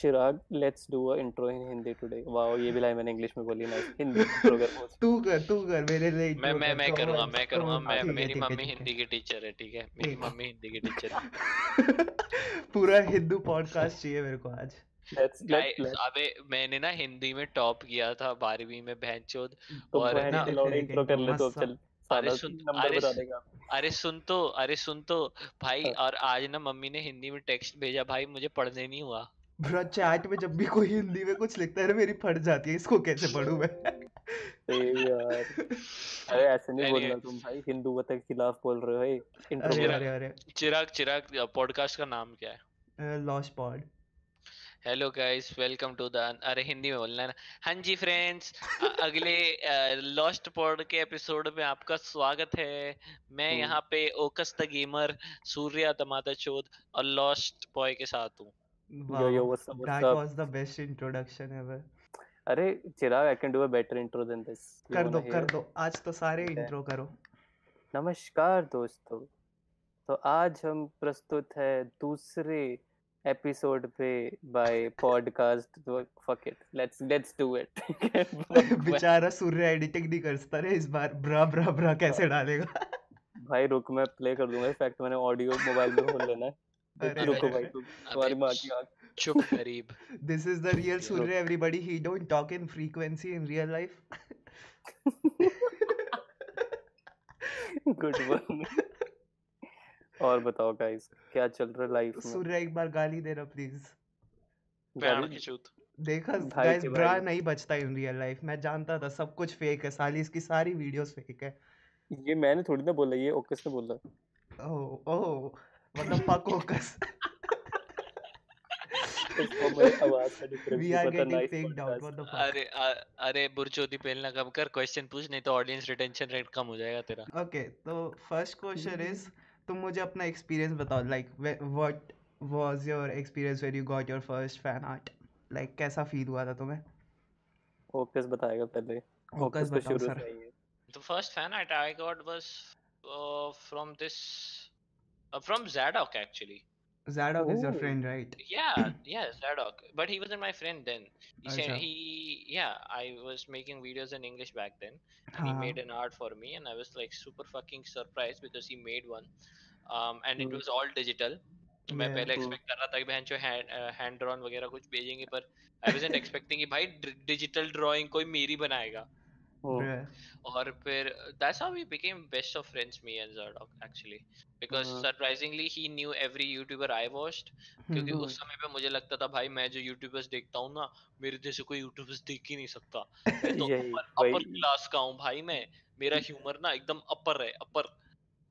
Chirag let's do a intro in Hindi today wow ये भी line मैंने English में बोली नाइस हिंदी होस्ट तू कर तू कर मेरे लिए मैं मैं मैं करूँगा मैं करूँगा मैं मेरी मम्मी हिंदी की टीचर है ठीक है? मेरी मम्मी हिंदी की टीचर है। पूरा हिंदू पॉडकास्ट चाहिए मेरे को आज। अबे मैंने ना हिंदी में टॉप किया था बारहवीं में बहनचोद तो और बहन ना, इंट्रो कर ले तो चल अरे सुन- अरे अरे सुन तो अरे सुन तो भाई हाँ। और आज ना मम्मी ने हिंदी में टेक्स्ट भेजा भाई मुझे पढ़ने नहीं हुआ। ब्रो चैट में जब भी कोई हिंदी में कुछ लिखता है ना मेरी फट जाती है इसको कैसे पढूं मैं? यार। अरे ऐसे नहीं बोलना तुम भाई हिंदुवता के खिलाफ बोल रहे हो भाई अरे अरे अरे। चिराग चिराग पॉडकास्ट का नाम क्या है? Lost Pod hello guys welcome to the अरे हिंदी में बोलना है ना। हाँ जी फ्रेंड्स अगले लॉस्ट पॉड के एपिसोड में आपका स्वागत है। मैं हम्म। यहाँ पे ओकस द गेमर सूर्या तमादा चोद और लॉस्ट बॉय के साथ हूँ। Yo yo what's up that what's up was the best introduction ever अरे Chirag I can do a better intro than this कर दो कर दो। आज तो सारे Okay. इंट्रो करो। नमस्कार दोस्तों। तो आज हम प्रस्तुत है दूसरे एपिसोड पे bye podcast fuck it let's let's do it बेचारा सूर्य एडिटिंग नहीं कर सकता रे इस बार। ब्रा ब्रा ब्रा कैसे डालेगा? भाई रुक मैं प्ले कर दूँगा। इफ़ेक्ट मैंने ऑडियो मोबाइल में खोल लेना है। रुको भाई तुम तुम्हारी माँ की आँख। चुप गरीब। This is the real Look. Surya, everybody. He don't talk in frequency in real life. Good one और बताओ गाइस क्या चल रहा है लाइफ में? सूर्य एक बार गाली देना प्लीज़ पैर की चूत। देखा गाइस ब्रा नहीं बचता इन रियल लाइफ मैं जानता था सब कुछ फेक है साली इसकी सारी वीडियोस फेक है। ये मैंने थोड़ी ना बोला ये ओकस ने बोला। ओह ओह मतलब द फक अरे अरे बुरचोदी पेलना कम कर क्वेश्चन पूछ नहीं तो ऑडियंस रिटेंशन रेट कम हो जाएगा तेरा। ओके तो फ़र्स्ट क्वेश्चन इज़ तुम मुझे अपना एक्सपीरियंस बताओ like what was your experience when you got your first fan art like कैसा फील हुआ था तुम्हें? ओकस बताएगा पहले। ओकस बताओ शुरू सर से ही है। The first fan art I got was uh, from this uh, from Zadok actually. Zadok is your Oh. friend right Yeah, yeah, Zadok. But he wasn't my friend then. He said Acha. he yeah, I was making videos in English back then. And he हाँ made an art for me and I was like super fucking surprised because he made one. Um and it Hmm. was all digital. मैं Yeah. पहले Hmm. Expect कर रहा था कि बहन जो hand hand drawn वगैरह कुछ भेजेंगे पर आई वाजंट एक्सपेक्टिंग कि भाई डिजिटल ड्राइंग कोई मेरी बनाएगा हम्म, Bruh. और फिर that's how we became best of friends me and Jardock actually because surprisingly he knew every YouTuber I watched क्योंकि उस समय पे मुझे लगता था भाई मैं जो यूट्यूबर्स देखता हूँ ना मेरे जैसे कोई यूट्यूबर्स देख ही नहीं सकता। मैं तो अपर क्लास का हूँ भाई मैं। मेरा ह्यूमर ना एकदम अपर है अपर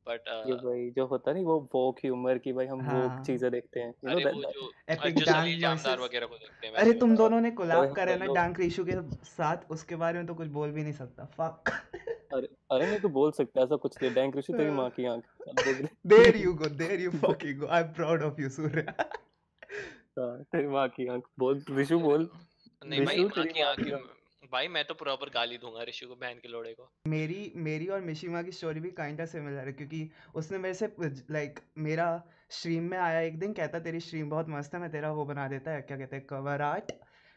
बट ये वही जो होता नहीं वो वोक ह्यूमर की भाई हम हाँ। वोक चीज़ें देखते हैं यू नो दैट जो Epic जो Dan सलील जामदार voices. वगैरह को देखते हैं अरे तुम दोनों ने कोलैब करा ना। डांक रीशु के साथ उसके बारे में तो कुछ बोल भी नहीं सकता। फक अरे अरे मैं तो बोल सकता ऐसा कुछ नहीं डैंक ऋषि तेरी माँ की आँख। There you go there you fucking go I am proud of you Surya हाँ, तेरी माँ की आँख बोल ऋषु बोल। नहीं भाई माँ की आँख। भाई मैं तो प्रॉपर गाली दूँगा ऋषि को बहन के लोड़े को। मेरी मेरी और मिशिमा की स्टोरी भी काइंड ऑफ़ सिमिलर है क्योंकि उसने मेरे से लाइक मेरा स्ट्रीम में आया एक दिन कहता तेरी स्ट्रीम बहुत मस्त है मैं तेरा वो बना देता। है क्या कहते हैं cover art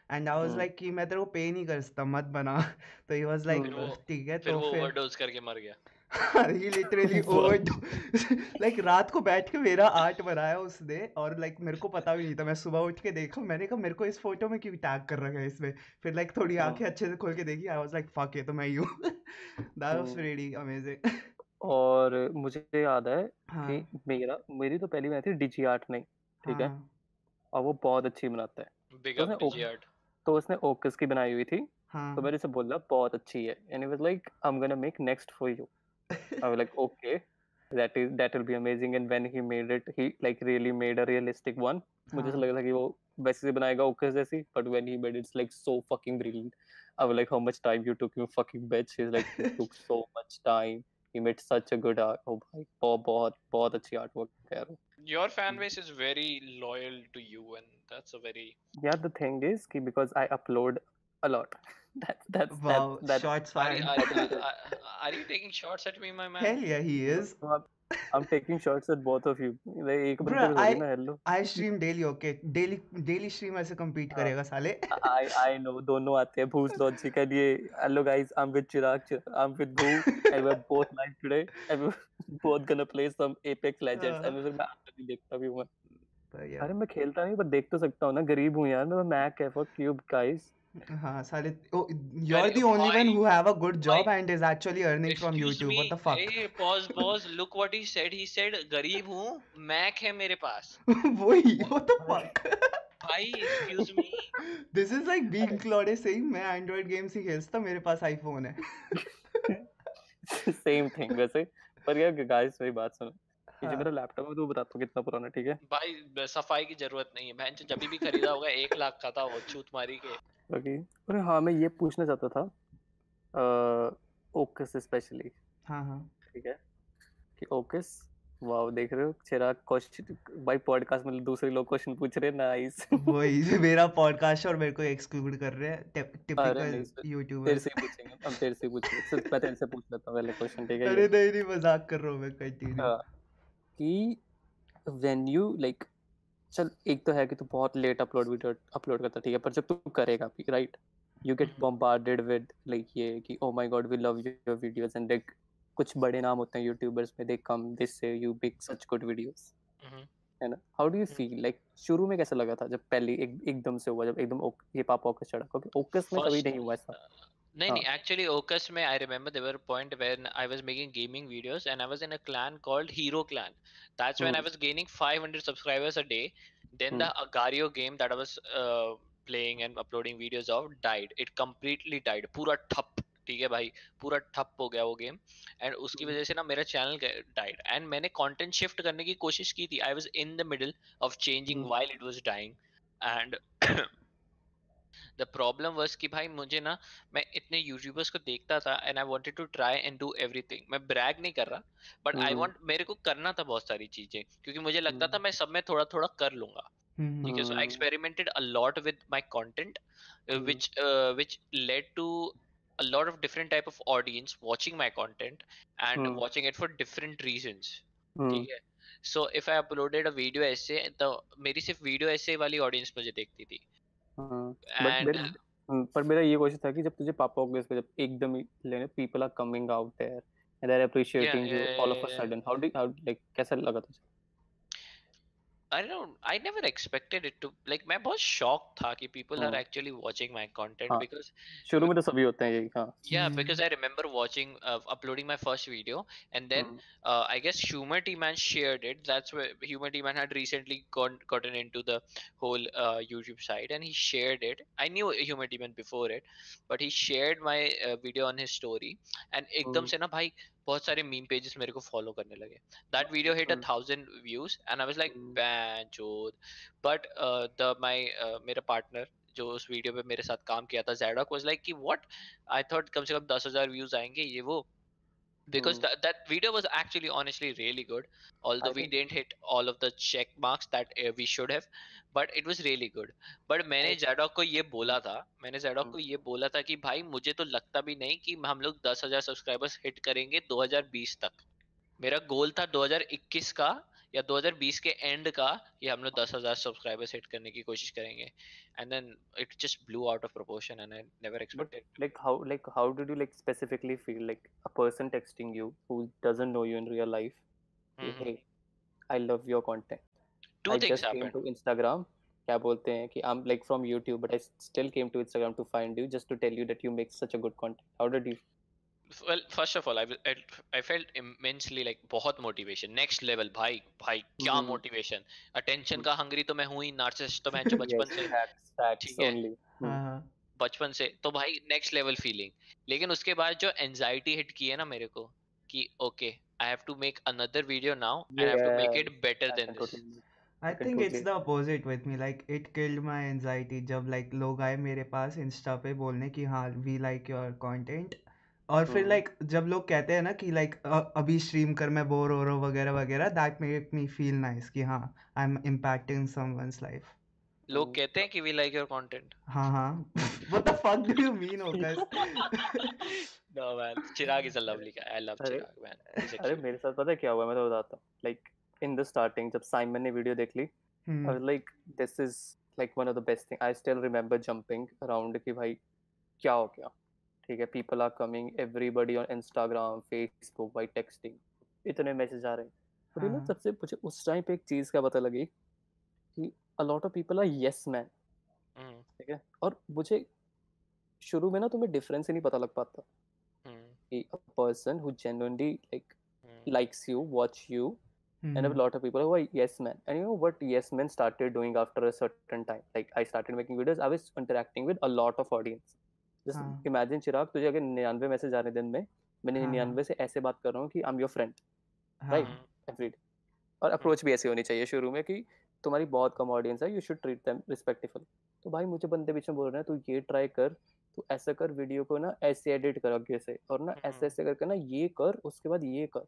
and I was. Like कि मैं तेरे को पे नहीं कर सकता मत बना। तो ही वाज लाइक ठीक है फिर तो वो फिर ओवरडोज करके मर गया। ही लिटरली ओवर लाइक रात को बैठ के मेरा आर्ट बनाया उसने और लाइक like, मेरे को पता भी नहीं था। मैं सुबह उठ के देखा मैंने कहा मेरे को इस फ़ोटो में क्यों टैग कर रखा है इसमें? फिर लाइक like, थोड़ी हाँ। आँखें अच्छे से खोल के देखी। आई वाज लाइक फक ये तो मैं ही हूँ। That was. रियली अमेजिंग और मुझे याद है हाँ। कि मेरा मेरी तो पहली बनाई थी डिजी आर्ट नहीं ठीक हाँ. है। और वो बहुत अच्छी बनाता है। बिग तो अप मैं आर्ट तो उसने ओकस की बनाई हुई थी। हाँ। तो मैंने उसे बोला बहुत अच्छी है। And he was like I am gonna make next for you I was like, okay, that is that will be amazing. And when he made it, he like really made a realistic one. मुझे ऐसा हाँ लगा था कि वो वैसे से बनाएगा ओकस जैसी but when he made it, it's like so fucking brilliant. I was like, how much time you took, you fucking bitch. He's like, it took so much time. He made such a good art. Oh भाई बहुत बहुत बहुत अच्छी artwork है यार वो. your fan base is very loyal to you and that's a very Yeah, the thing is कि because I upload a lot. That's that's wow that's that's shots fired are, are, are, are you taking shots at me my man hell yeah he is तो I'm taking shots at both of you. Like एक Bro, I hello I stream daily, okay? Daily daily stream ऐसे compete हाँ करेगा साले. I I know दोनों आते हैं भूस ये hello guys I'm with Chirag I'm with Boo and we're both live today and we're both gonna play some Apex Legends हाँ, and फिर मैं actually देखता भी हूँ मैं अरे मैं खेलता नहीं पर देख तो सकता हूँ ना गरीब हूँ यार मैं मैक है फक यू गाइस हाँ साले oh, you're अरे the only one भाई who have a good भाई job and is actually earning from excuse YouTube. Me What the fuck? A pause pause look what he said he said गरीब हूँ Mac है मेरे पास वही what the fuck? भाई excuse me This is like being Claude saying मैं Android games ही खेलता मेरे पास iPhone है. सेम थिंग वैसे पर यार गाइस मेरी बात सुनो हाँ। मेरा लैपटॉप है तो बताता हूँ कितना पुराना ठीक है? भाई सफ़ाई की ज़रूरत नहीं है बहन जो जब भी खरीदा होगा एक लाख का था वो छूत मारी के। बाकी अरे हाँ मैं ये पूछना चाहता था ओकस स्पेशली हाँ हाँ। ठीक है? कि ओकस वाओ देख रहे हो चिराग क्वेश्चन भाई पॉडकास्ट में दूसरे लोग क्वेश्चन पूछ रहे हैं नाइस वही मेरा पॉडकास्ट और मेरे को एक्सक्लूड कर रहे हैं अरे टिपिकल सर तेरे से पूछेंगे हम तेरे से पूछेंगे सिर्फ़ मैं तेरे से पूछ लेता हूँ पहले क्वेश्चन ठीक है अरे नहीं नहीं मज़ाक कर रहा हूँ मैं कंटिन्यू हाँ। कि व्हेन यू लाइक चल एक तो है कि तू बहुत लेट अपलोड वीडियो अपलोड करता ठीक है पर जब तू करेगा भी right you get bombarded with like ये कि ओ my god we love your videos and like कुछ बड़े नाम होते हैं यूट्यूबर्स में they come this say you make such good videos है ना? How do you feel like शुरू में कैसा लगा था जब पहले एक एकदम से हुआ जब एकदम ये पापा ओकस चढ़ा? क्योंकि ओकस में कभी नहीं हुआ ऐसा। नहीं हाँ। नहीं एक्चुअली ओकस में I remember there point when I was making gaming videos and I was in a clan called hero clan that's when I was gaining 500 subscribers a day. Then the hmm agario game that i was uh, playing and uploading videos of died. It completely died. पूरा ठप ठीक है भाई? पूरा ठप हो गया वो गेम एंड उसकी हम्म वजह से ना मेरा चैनल डाइड एंड मैंने कंटेंट शिफ्ट करने की कोशिश की थी. I was in the middle of changing while it was dying and the problem was कि भाई मुझे ना मैं इतने यूट्यूबर्स को देखता था and I wanted to try and do everything मैं ब्रैग नहीं कर रहा बट आई वांट मेरे को करना था बहुत सारी चीज़ें क्योंकि मुझे लगता था हम्म मैं सब में थोड़ा थोड़ा कर लूँगा। ठीक है so I experimented a lot with my content which which led to a lot of different type of audience watching my content and hmm. watching it for different reasons. Hmm. ठीक है so if I uploaded a video essay तो मेरी सिर्फ़ video essay वाली audience मुझे देखती थी। And हम्म, पर मेरा ये क्वेश्चन था कि जब तुझे पापा को इसका जब एकदम ही लेने people are coming out there and they are appreciating you all of a. Sudden how do how like कैसा लगा तुझे I don't I never expected it to like मैं बहुत shocked था कि people are हाँ actually watching my content हाँ because शुरू में तो सभी होते हैं यही हाँ Yeah, hmm because I remember watching, uh, uploading my first video, and then hmm uh, I guess Humor T Man shared it. That's where Humor T Man had recently gone gotten into the whole uh, YouTube side, and he shared it. I knew Humor T Man before it, but he shared my uh, video on his story, and एकदम हम्म से ना भाई बहुत सारे meme pages मेरे को follow करने लगे। That video hit a thousand views and I was like hmm ban चोद बट द माय मेरा पार्टनर जो उस वीडियो पे मेरे साथ काम किया था जैडॉक वाज लाइक कि व्हाट आई थॉट कम से कम दस हज़ार व्यूज़ आएँगे ये वो। Because mm. that, that video was actually honestly really good although I we think... didn't hit all of the check marks that uh, we should have but it was really good but मैंने जैडॉक को ये बोला था मैंने जैडॉक को हम्म ये बोला था कि भाई मुझे तो लगता भी नहीं कि हम लोग दस हज़ार सब्सक्राइबर्स हिट करेंगे 2020 तक मेरा गोल था 2021 का या 2020 के एंड का ये हम लोग दस हज़ार सब्सक्राइबर्स हिट करने की कोशिश करेंगे and then it just blew out of proportion and I never expected like how like how did you like specifically feel like a person texting you who doesn't know you in real life? कि, hey, I love your content. two I things just came happened to Instagram. क्या बोलते हैं कि I'm like from YouTube, but I still came to Instagram to find you just to tell you that you make such a good content. How did you? Well first of all I, I, I felt immensely like बहुत motivation next level भाई भाई क्या हम्म motivation attention का hungry तो मैं हूँ ही narcissist तो मैं जो बचपन से ठीक है only. हाँ हम्म हाँ बचपन से तो भाई नेक्स्ट लेवल फीलिंग लेकिन उसके बाद जो एंजाइटी हिट की है ना मेरे को कि okay I have to make another video now and I have to make it better I than this think it's totally. the opposite with me like it killed my anxiety जब like लोग आए मेरे पास insta पे बोलने कि हाँ we like your content और फिर लाइक जब लोग कहते हैं ना कि like अभी स्ट्रीम कर मैं बोर हो रहा हूँ वगैरह वगैरह that make me feel nice कि हाँ I'm impacting someone's life. लोग हम्म, कहते हैं कि वी लाइक योर कंटेंट हाँ हाँ. What the fuck do you mean Okas no man Chirag is a lovely guy I love Chirag man अरे मेरे साथ पता है क्या हुआ? मैं तो बताता हूँ. लाइक इन द स्टार्टिंग जब साइमन ने वीडियो देख ली I was like this is like one of the best thing I still remember jumping around कि भाई क्या हो गया? ठीक है people are coming everybody on Instagram Facebook by texting इतने मैसेज आ रहे हैं यू नो हाँ सबसे मुझे उस टाइम पे एक चीज़ का पता लगी कि a lot of people are yes man hmm ठीक है और मुझे शुरू में ना तुम्हें डिफरेंस ही नहीं पता लग पाता हम्म कि a person who genuinely like hmm likes you watch you and a hmm lot of people who are yes men and you know what yes men started doing after a certain time like i started making videos i was interacting with a lot of audience just हाँ। चिराग तुझे अगर निन्यानवे message आ रहे दिन में मैं हाँ हाँ। निन्यानवे से ऐसे बात कर रहा हूँ कि I am your friend right hmm every और हम्म। अप्रोच भी ऐसी होनी चाहिए शुरू में कि तुम्हारी बहुत कम ऑडियंस है you should treat them respectful तो भाई मुझे बंदे बीच में बोल रहे हैं तू ये ट्राई कर तू ऐसा कर वीडियो को ना ऐसे एडिट कर आगे से और ना ऐसे हम्म। ऐसे करके ना ये कर उसके बाद ये कर।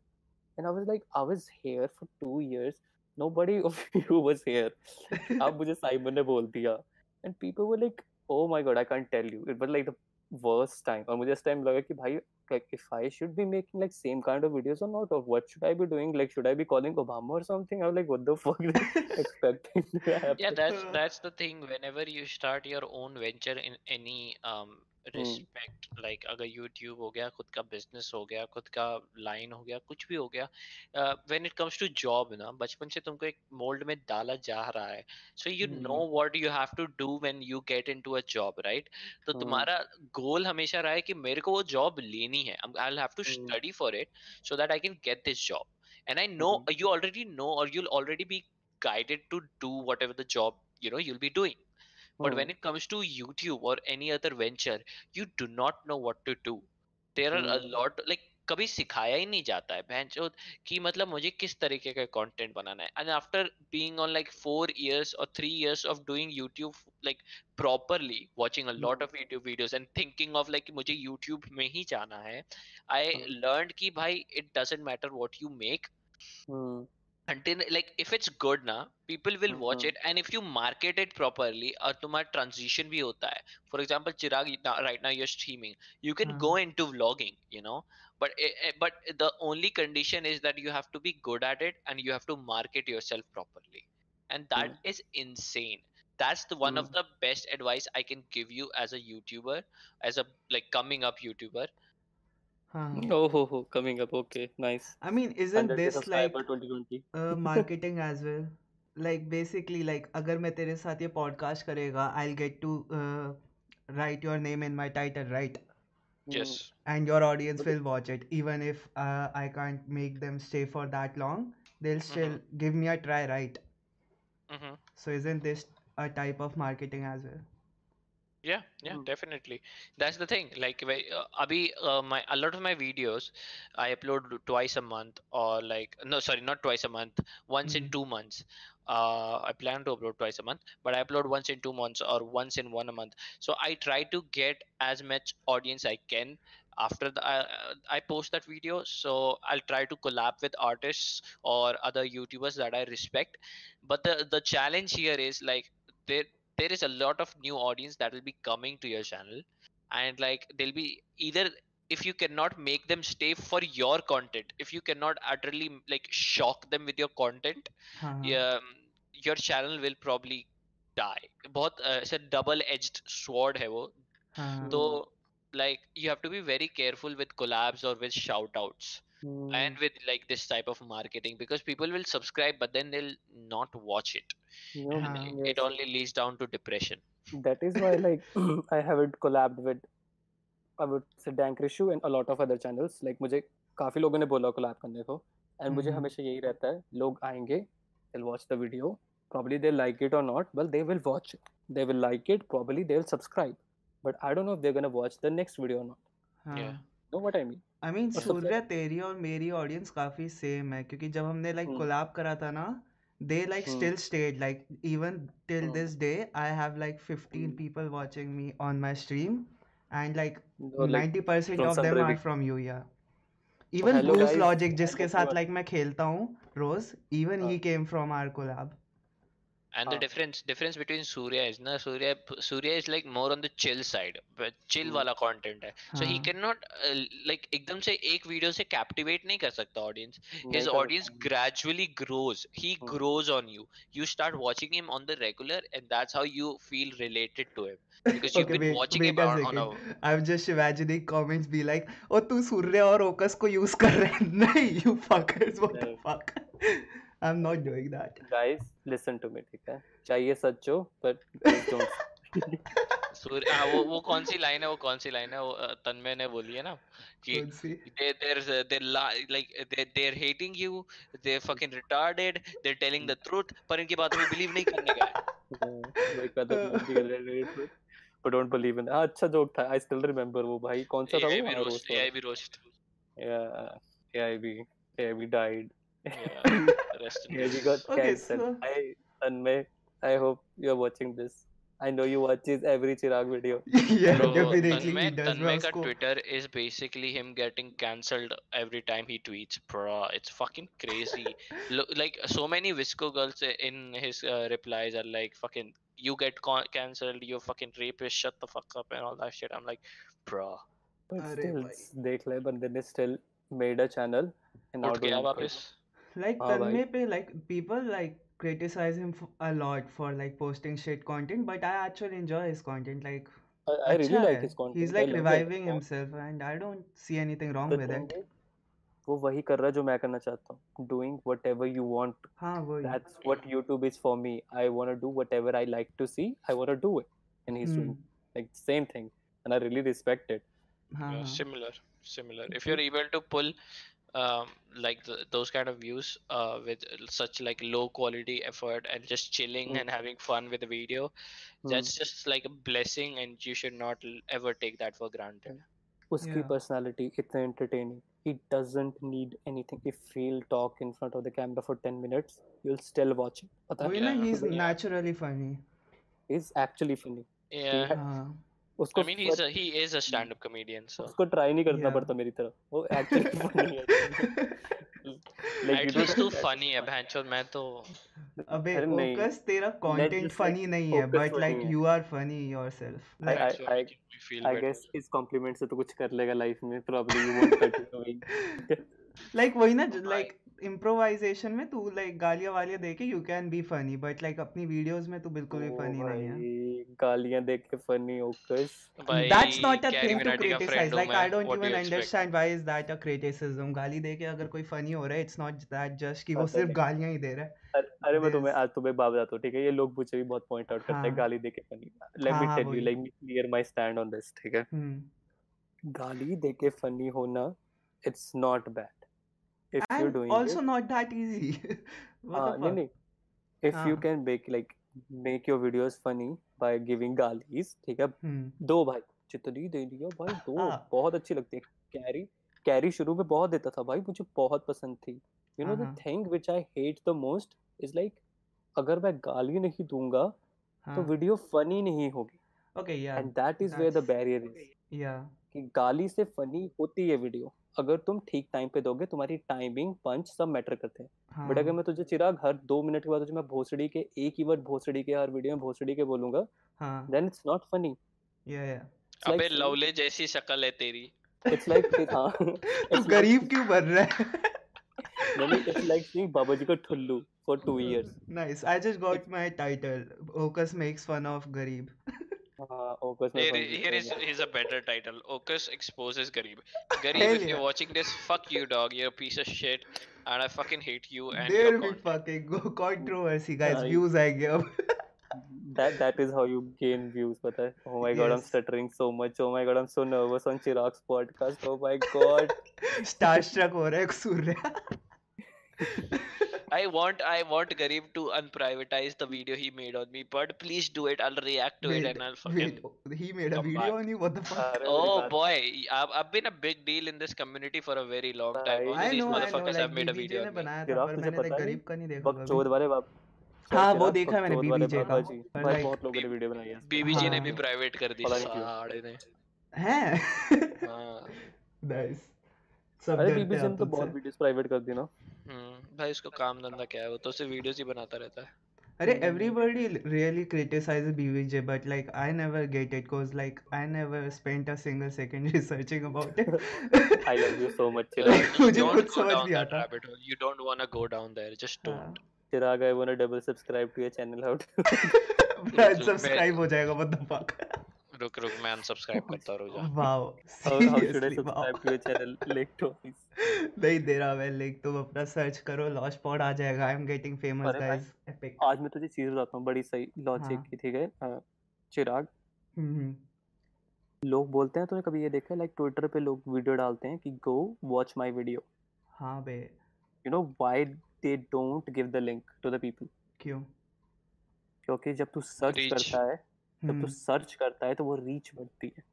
And I was like I was here for two years nobody of you was here अब मुझे साइमन ने बोल दिया। And people were like oh my god I can't tell you it was like the worst time और मुझे इस time लगा कि भाई like if I should be making like same kind of videos or not or what should I be doing like should I be calling Obama or something I'm like what the fuck is expecting to yeah happen that's that's the thing whenever you start your own venture in any um hmm respect like like, अगर YouTube हो गया खुद का business हो गया खुद का line हो गया कुछ भी हो गया when it comes to job ना बचपन से तुमको एक मोल्ड में डाला जा रहा है। So you know hmm. What you have to do when you get into a job right तो हम्म तुम्हारा गोल हमेशा रहा है कि मेरे को वो जॉब लेनी है। I have to hmm. Study for it so that I can get this job and i know hmm. you already know or you'll already be guided to do whatever the job you know you'll be doing. But when hmm it comes to youtube or any other venture you do not know what to do. There are a hmm lot like कभी सिखाया ही नहीं जाता है बहन कि मतलब मुझे किस तरीके का कंटेंट बनाना है। And after being on like four years और three years of doing YouTube like properly watching a lot hmm of YouTube videos and thinking of like मुझे यूट्यूब में ही जाना है आई हाँ लर्न कि भाई it doesn't matter what you make hmm until like if it's good na people will watch mm-hmm. it. And if you market it properly or to my transition bhi hota for example chirag right now you're streaming you can go mm-hmm. into vlogging you know. But eh, eh, but the only condition is that you have to be good at it and you have to market yourself properly. And that mm-hmm. is insane. That's the one of the best advice i can give you as a youtuber as a like coming up youtuber. हाँ oh ho ho coming up okay nice I mean isn't 100k this subscriber like 2020 uh, marketing as well like basically like अगर मैं तेरे साथ ये podcast करेगा I'll get to uh, write your name in my title right hmm yes and your audience but will watch it even if uh, I can't make them stay for that long they'll still mm-hmm. give me a try right Mm-hmm. so isn't this a type of marketing as well yeah yeah mm. definitely that's the thing like uh, abhi uh, my a lot of my videos i upload twice a month or like no sorry not twice a month once mm. in mm-hmm. 2 months uh, i plan to upload twice a month but i upload once in 2 months or once in one a month so i try to get as much audience i can after the, uh, uh I post that video. So I'll try to collab with artists or other YouTubers that I respect. But the the challenge here is like there there is a lot of new audience that will be coming to your channel and like they'll be either if you cannot make them stay for your content if you cannot utterly like shock them with your content हाँ हाँ yeah, your channel will probably die बहुत ऐसे double edged sword है वो हाँ हाँ तो हम्म like you have to be very careful with collabs or with shout outs hmm and with like this type of marketing because people will subscribe but then they'll not watch it you know and हाँ it- it yes only leads down to depression that is why like I haven't collabed with I would say Dankrishu and a lot of other channels like मुझे काफी लोगों ने बोला collab करने को and मुझे हम्म हमेशा यही रहता है लोग आएंगे they'll watch the video probably they like it or not well they will watch it they will like it probably they'll subscribe but I don't know if they're gonna watch the next video or not yeah हाँ know what I mean I mean Surya तेरी और मेरी audience काफ़ी same है क्योंकि जब हमने like collab करा था ना they like still stayed like even till this day I have like 15 people watching me on my stream and like 90% of them are from you या इवन लूज लॉजिक जिसके साथ लाइक मैं खेलता हूँ रोज even he. Came from our collab And the हाँ difference difference between Surya is na Surya Surya is like more on the chill side, but chill hmm, वाला content है. So he हाँ cannot uh, like एकदम से एक video से captivate नहीं कर सकता audience. His audience gradually grows. He hmm, grows on you. You start watching him on the regular, and that's how you feel related to him because you've okay been wait watching wait him on, on a I'm just imagining comments be like तू सूर्य और ओकस को use कर रहे हैं नहीं you fuckers what the नहीं fuck I'm not doing that guys listen to me ठीक है चाहिए सच हो but please don't सूर्य हाँ वो वो कौन सी लाइन है वो कौन सी लाइन है वो तन्मय ने बोली है ना कि they there's a, they like they they're hating you they're fucking retarded they're telling the truth पर इनकी बातों में believe नहीं करने का है but don't believe in हाँ अच्छा जोक था I still remember वो भाई कौन सा था वो AIB हाँ roast रोस्ट वाला AIB roast yeah AIB AIB died yeah rest in AIB peace got okay cancelled so I Tanmay I hope you're watching this I know you watch his every Chirag video yeah Bro, definitely he Tanmay, does मैं Tanmay ka उसको Twitter is basically him getting cancelled every time he tweets. Bro, it's fucking crazy. Look, like so many Visco girls in his uh, replies are like, "Fucking, you get con- cancelled. You fucking rapist. Shut the fuck up and all that shit." I'm like, bro, but अरे still भाई देख ले बंदे ने still made a channel and now उठ गया doing good वापस. like हाँ भाई तन्मय पे like people like criticize him f- a lot for like posting shit content but I actually enjoy his content like I, I really अच्छा like है his he's content I like love it reviving और himself and I don't see anything wrong the with thing it is वो वही कर रहा है जो मैं करना चाहता हूँ doing whatever you want हाँ वही that's what YouTube is for me I want to do whatever I like to see I want to do it and he's doing hmm like same thing and I really respect it हाँ Yeah, हाँ similar, similar. If क्योंकि you're able to pull um like the, those kind of views uh with such like low quality effort and just chilling hmm and having fun with the video, hmm that's just like a blessing and you should not l- ever take that for granted. उसकी yeah personality इतना entertaining he doesn't need anything if he'll talk in front of the camera for 10 minutes you'll still watch it पता है वही ना Yeah, he's But naturally funny he's actually funny he yeah. हाँ I mean he's a he is a stand-up comedian, so उसको try नहीं करना yeah पड़ता मेरी तरह वो एक्चुअली फनी है like you at least तू funny है बहनचोद मैं तो अबे अरे तेरा कंटेंट फनी नहीं है बट लाइक है you are funny yourself me feel I guess इस कॉम्प्लीमेंट से तो कुछ कर लेगा लाइफ में probably you won't continue doing like वही ना Oh लाइक इम्प्रोवाइजेशन में तू लाइक गालियाँ वालियाँ दे के you can be funny but like अपनी वीडियोस में तू बिल्कुल भी फनी नहीं है। गालियाँ देख के फनी ओकस भाई That's not a Carry thing to Minati का criticize. फ्रेंड हूँ Like मैं I don't what do even you expect? understand why is that a criticism. गाली दे के अगर कोई फनी हो रहा है, it's not that just कि वो सिर्फ़ गालियाँ ही दे रहा है. अरे मैं तुम्हें आज तुम्हें बात बताता हूँ ठीक है? ये लोग मुझे भी बहुत पॉइंट आउट करते हैं हाँ। गाली दे के funny let me tell you let me clear my stand on this ठीक है? हम्म। गाली दे के फनी होना it's not bad you and doing also it not that easy. what हाँ the fuck? इफ़ यू हाँ can make like make your videos funny by giving गालीज ठीक है? हम्म दो भाई जितनी दे दिया भाई दो। हाँ बहुत अच्छी लगती है। कैरी कैरी शुरू में बहुत देता था भाई मुझे बहुत पसंद थी। यू नो हाँ द हाँ thing which I hate the most is like अगर मैं गाली नहीं दूँगा तो हाँ। वीडियो फनी नहीं होगी। Okay yeah. And that is where the barrier is yeah. कि गाली से फनी होती है वीडियो अगर तुम ठीक टाइम पे दोगे तुम्हारी टाइमिंग पंच सब मैटर करते हैं। बट अगर हाँ। मैं तुझे चिराग हर दो मिनट के बाद तुझे मैं भोसड़ी के एक ही वर्ड भोसड़ी के हर वीडियो में भोसड़ी के बोलूँगा हाँ। Then it's not funny yeah yeah अबे लवले जैसी शक्ल है तेरी। इट्स लाइक हाँ। तू गरीब क्यों बन रहा है? नहीं इट्स लाइक सीइंग बाबा जी का ठुल्लू for two years nice I just got my title Ocus makes fun of गरीब। हाँ ओकस में Here, fun here is here's a better title. Ocus exposes Garib. Garib, hell if you're yeah watching this, fuck you, dog. You're a piece of shit, and I fucking hate you and there your will be content. fucking go controversy guys हाँ views आएंगे अब that that is how you gain views पता है oh my god I'm yes stuttering so much oh my god I'm so nervous on Chirag's podcast oh my god starstruck हो रहा है सूर्य I want I want Garib to unprivatize the video he made on me, but please do it. I'll react to it wait and I'll fucking wait he made a come video back. on you what the fuck अरे मेरी Oh बात boy, I've, I've been a big deal in this community for a very long time. भाई Only I these know I know motherfuckers like have made a BBJ video ने on me. बनाया था चिराग पर तुझे मैंने like पता नहीं गरीब का नहीं देखा कभी बकचोद वाले बाप सर हाँ वो चिराग देखा मैंने बकचोद वाले बीबीजे का बाबा जी पर भाई like बहुत लोगों ने वीडियो बनाई है इस पे BBJ ने हाँ भी प्राइवेट कर दी पता नहीं क्यों साड़े ने हैं हाँ नाइस सब अरे हैं ने तो बहुत वीडियोस प्राइवेट कर दी ना हम्म भाई उसको काम धंधा क्या है वो तो सिर्फ़ वीडियोस ही बनाता रहता है अरे Hmm. everybody l- really criticizes BVJ, but like I never get it because like I never spent a single second researching about it. I love you so much, Uh, Chirag. just मुझे go समझ नहीं आता rabbit hole. You don't wanna go down there. Just हाँ don't. Chirag, I wanna double subscribe to your channel. How to? मेरा रुक रुक मैं unsubscribe हो जाएगा what the fuck रुक रुक मैं unsubscribe करता हूँ रुक जा। wow How, how should I seriously wow subscribe to your channel? Lake Toys. नहीं दे रहा मैं लिंक तुम अपना सर्च करो लॉस पॉड आ जाएगा I am getting famous guys epic आज मैं तुझे चीज़ बताता हूँ बड़ी सही लॉजिक हाँ। की ठीक है? चिराग। हम्म। लोग बोलते हैं तूने कभी ये देखा है लाइक ट्विटर पे लोग वीडियो डालते हैं कि गो वॉच माय वीडियो हाँ बे। You know why they don't give the link to the people क्यों? क्योंकि जब तू सर्च करता है जब तू हम्म। सर्च करता है तो वो रीच बढ़ती है।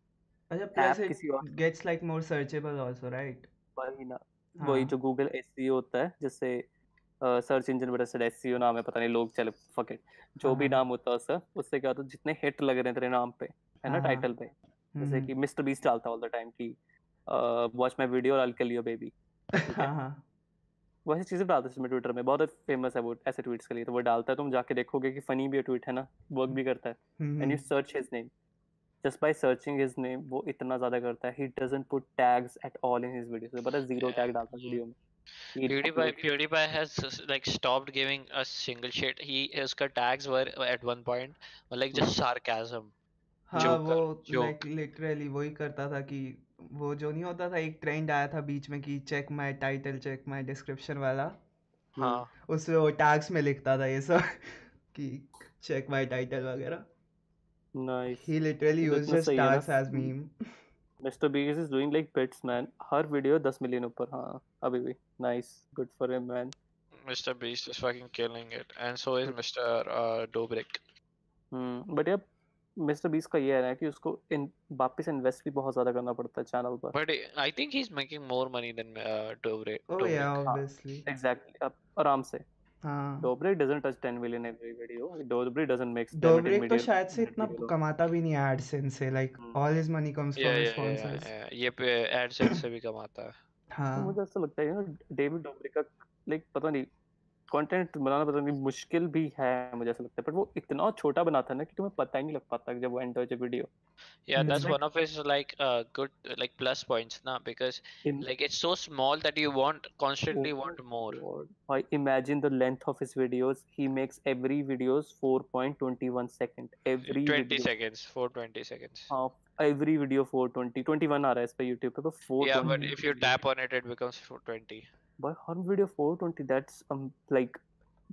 अच्छा plus it gets like more searchable also right वही ना। हाँ. वही हाँ जो गूगल एसईओ होता है जिससे सर्च इंजन रजिस्टर्ड एसईओ नाम है पता नहीं लोग चले फक इट जो हाँ भी हाँ। नाम होता है उसका उससे क्या होता है जितने हिट लग रहे हैं तेरे नाम पे है ना हाँ हाँ। टाइटल पे। जैसे हम्म। कि मिस्टर बीस्ट डालता ऑल द टाइम कि watch my video I kill your baby है? हाँ हाँ। वैसी चीज़ें डालता है इसमें ट्विटर में। बहुत फ़ेमस है वो ऐसे ट्वीट्स के लिए। तो वो डालता है तुम जाके देखोगे कि फनी भी है ट्वीट है ना? वर्क भी करता है। And you search his name just by searching his name वो इतना ज़्यादा करता है। He doesn't put tags at all in his videos पता है ज़ीरो टैग डालता है वीडियो में। PewDiePie PewDiePie has like stopped giving us single shit. He his का tags were at one point like just sarcasm, हाँ joker, वो joke. Like literally वही करता था कि वो जो नहीं होता था एक ट्रेंड आया था बीच में कि check my title check my description वाला। हाँ। उसमें वो टैग्स में लिखता था ये सब कि चेक माय टाइटल वगैरह। नाइस he literally तो used इतना his सही है ना। tags as meme Mr Beast is doing like bits man her video 10 million ऊपर। हाँ अभी भी। Nice good for him man Mr. Beast is fucking killing it, and so is Mr. Uh, Dobrik. Hmm but यार mister Beast का ये है कि उसको इन वापस इन्वेस्ट भी बहुत ज़्यादा करना पड़ता है चैनल पर। But I think he is making more money than Dobrik oh yeah obviously exactly आराम से। हाँ। Dobrik doesn't touch 10 million every video Dobrik doesn't makes Dobrik तो शायद से इतना कमाता भी नहीं है एडसेंस से like all his money comes from sponsors ये पे एडसेंस से भी कमाता है। हाँ। मुझे ऐसा लगता है यू डेविड डोबरे का लाइक पता नहीं कंटेंट बनाना पता नहीं मुश्किल भी है मुझे ऐसा लगता है पर वो इतना छोटा बनाता है ना कि तुम्हें पता ही नहीं लग पाता कि जब वो एंड हो जाए video Hmm. his like uh, good like plus points, na? Because in like it's so small that you want constantly oh want more. God, I imagine the length of his videos. He makes every videos 4.21 second. Every 20 video. seconds, for 20 seconds. हाँ every video 420 21 आ रहा है इस पे YouTube पे Yeah, 420 but if you tap on it, it becomes 420. भाई हर video 420 that's like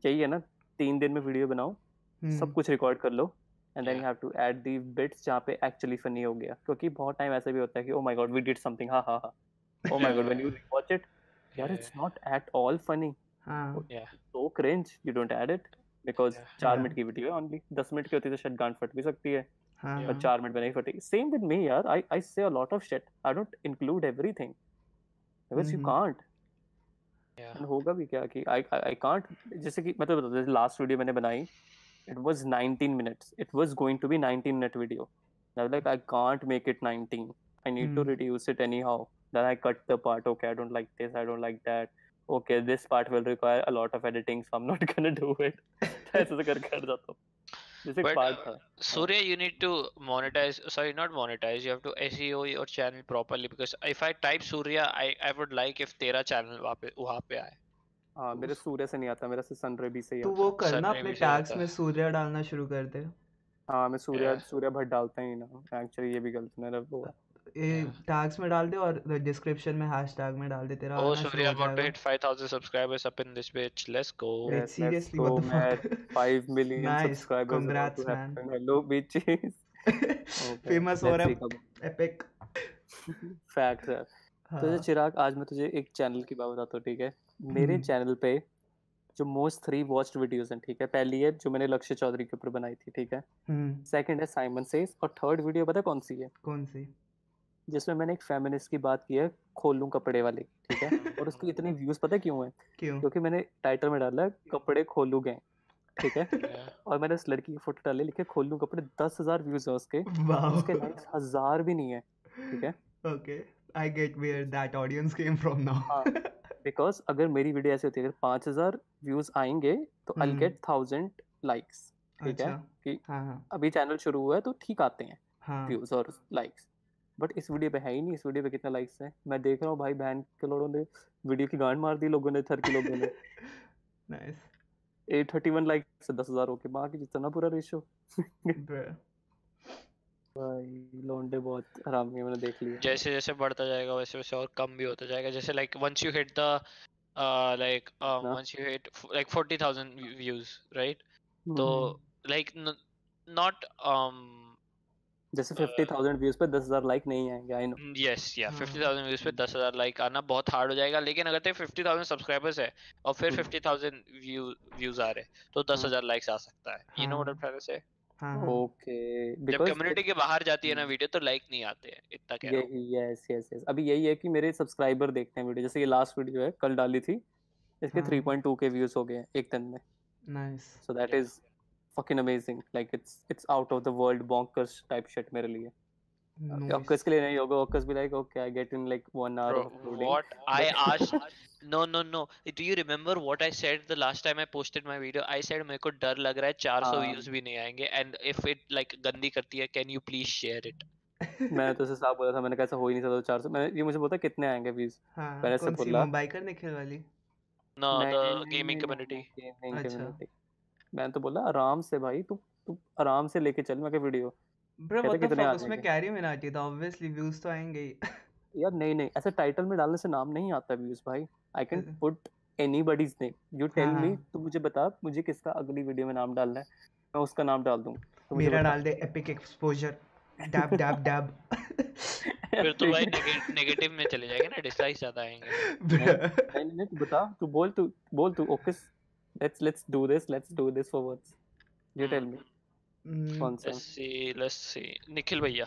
यही है ना तीन दिन में वीडियो बनाओ सब हम्म कुछ रिकॉर्ड कर लो and then you have to add the bits जहाँ पे एक्चुअली फनी हो गया क्योंकि बहुत टाइम ऐसे भी होता है कि ओ my god we did something ha ha ha oh my god when you watch it यार it's not at all funny हाँ। Yeah, so cringe you don't add it because. चार मिनट की वीडियो है ओनली दस मिनट की होती है तो शायद गांड फट भी सकती है हाँ. पर चार मिनट में नहीं फटेगी सेम विद मी यार I I say a lot of shit I don't include everything because you can't yeah. End होगा भी क्या कि आई आई कांट जैसे कि मतलब जैसे लास्ट वीडियो मैंने बनाई it was 19 minutes it was going to be 19 minute video i was like i can't make it 19 i need to hmm reduce it anyhow then i cut the part okay i don't like this i don't like that okay this part will require a lot of editing so i'm not gonna do it ऐसे तो करके हट जाता हूँ But uh, हाँ Surya, you need to monetize. Sorry, not monetize. You have to SEO your channel properly because if I type Surya, I I would like if तेरा channel वहाँ पे वहाँ पे आए. हाँ मेरे सूर्य से नहीं आता मेरा से सनरेबी से ही तू वो करना अपने टैग्स में है. सूर्य डालना शुरू कर दे हाँ मैं सूर्य Yeah, सूर्य भट्ट डालता ही ना एक्चुअली ये भी गलत मेरा वो yeah. टैग्स में डाल दे और डिस्क्रिप्शन में हैशटैग में डाल दे तेरा Oh, आना शुरू Surya हो about to जाएगा hit 5,000 subscribers up in this bitch. Let's go. Wait, Yes, let's seriously, go, what the man. fuck? Five million Nice, subscribers about congrats, to man. happen. Hello, bitches. Okay, famous हो रहा है epic fact है। तो हाँ चिराग आज मैं तुझे एक चैनल की बात बताता हूँ ठीक है? मेरे हम्म। चैनल पे जो मोस्ट थ्री वॉच्ड वीडियोस हैं ठीक है? पहली है जो मैंने लक्ष्य चौधरी के ऊपर बनाई थी ठीक है? हम्म। सेकंड है साइमन सेज और थर्ड वीडियो पता कौन सी है? कौन सी? जिसमें मैंने एक फेमिनिस्ट की बात की है खोलूं कपड़े वाली ठीक है? और उसके इतने व्यूज़ पता है क्यों है? क्यों? क्योंकि मैंने टाइटल में डाला कपड़े खोलू गए ठीक है? Yeah. और मैंने उस लड़की की फ़ोटो डाली लिखे खोलूं कपड़े दस हज़ार व्यूज़ है उसके उसके लाइक्स हज़ार भी नहीं है ठीक है? Okay I get where that audience came from now हाँ बिकॉज़ अगर मेरी वीडियो ऐसी होती है अगर पाँच हज़ार व्यूज़ आएँगे तो आई गेट थाउज़ेंड लाइक्स ठीक है? अच्छा. कि हाँ हाँ. अभी चैनल शुरू हुआ है तो ठीक आते हैं हाँ. व्यूज़ और लाइक्स बट इस वीडियो पे है ही नहीं इस वीडियो पे कितने लाइक्स हैं? मैं देख रहा हूँ भाई बहन के लोगों ने वीडियो की गांड मार दी लोगों ने थर के लोगों ने। नाइस 831 लाइक से 10000 होके माँ की जितना पूरा रेशियो भाई लौंडे बहुत हरामी है मैंने देख लिया जैसे जैसे बढ़ता जाएगा वैसे वैसे और कम भी होता जाएगा। जैसे like once you hit the like. Once you hit like 40000 views right तो हम्म, लाइक नॉट um जैसे 50000 व्यूज़ पे 10000 लाइक नहीं आएँगे आई नो यस या हाँ। 50000 व्यूज़ पे 10000 लाइक आना बहुत हार्ड हो जाएगा लेकिन अगर तेरे 50000 सब्सक्राइबर्स है और फिर हम्म। 50000 व्यू व्यूज़ आ रहे हैं तो 10000 लाइक्स आ सकता है। You know what I am trying to say हाँ। हाँ ओके जब कम्युनिटी के बाहर जाती है ना। वीडियो तो लाइक नहीं आते हैं इतना कह रहा हूँ। यस यस यस अभी यही है कि मेरे सब्सक्राइबर देखते हैं वीडियो जैसे ये लास्ट वीडियो है कल डाली थी इसके हाँ। 3.2 के व्यूज़ हो गए हैं एक दिन में। Nice so that is fucking amazing like it's it's out of the world bonkers type shit मेरे लिए ऑकस के लिए नहीं होगा ऑकस भी like okay I get in like 1 hour Bro, of uploading what I asked no no no do you remember what I said the last time I posted my video I said मेरे को डर लग रहा है 400 हाँ। views भी नहीं आएँगे and if it like गंदी करती है can you please share it मैंने तो उसे साफ़ बोला था मैंने कहा ऐसा हो ही नहीं सकता 400 मैंने ये मुझे बोलता कितने आएँगे व्यूज़ हाँ मैंने ऐसे बोला। मुंबई कर निखिल वाली no नहीं, the नहीं, नहीं, gaming मैंने तो बोला आराम से भाई तू तू आराम से लेके चल मैं क्या video. Bro what the fuck उसमें? कैरी मिनाटी था ऑब्वियसली व्यूज़ तो आएँगे ही। यार नहीं नहीं ऐसे टाइटल में डालने से नाम नहीं आता व्यूज़ भाई। I can put anybody's name you tell me. तू मुझे बता मुझे किसका अगली वीडियो में नाम डालना है? मैं उसका नाम डाल दूँ तो मेरा डाल दे epic exposure dab dab dab फिर तो भाई नेगेटिव में चले जाएँगे ना डिसलाइक ज़्यादा आएँगे। नहीं नहीं नहीं, तू बता तू बोल तू बोल तू okay let's let's do this let's do this for what's you tell me hmm, कौन सा let's see let's see. Nikhil भैया.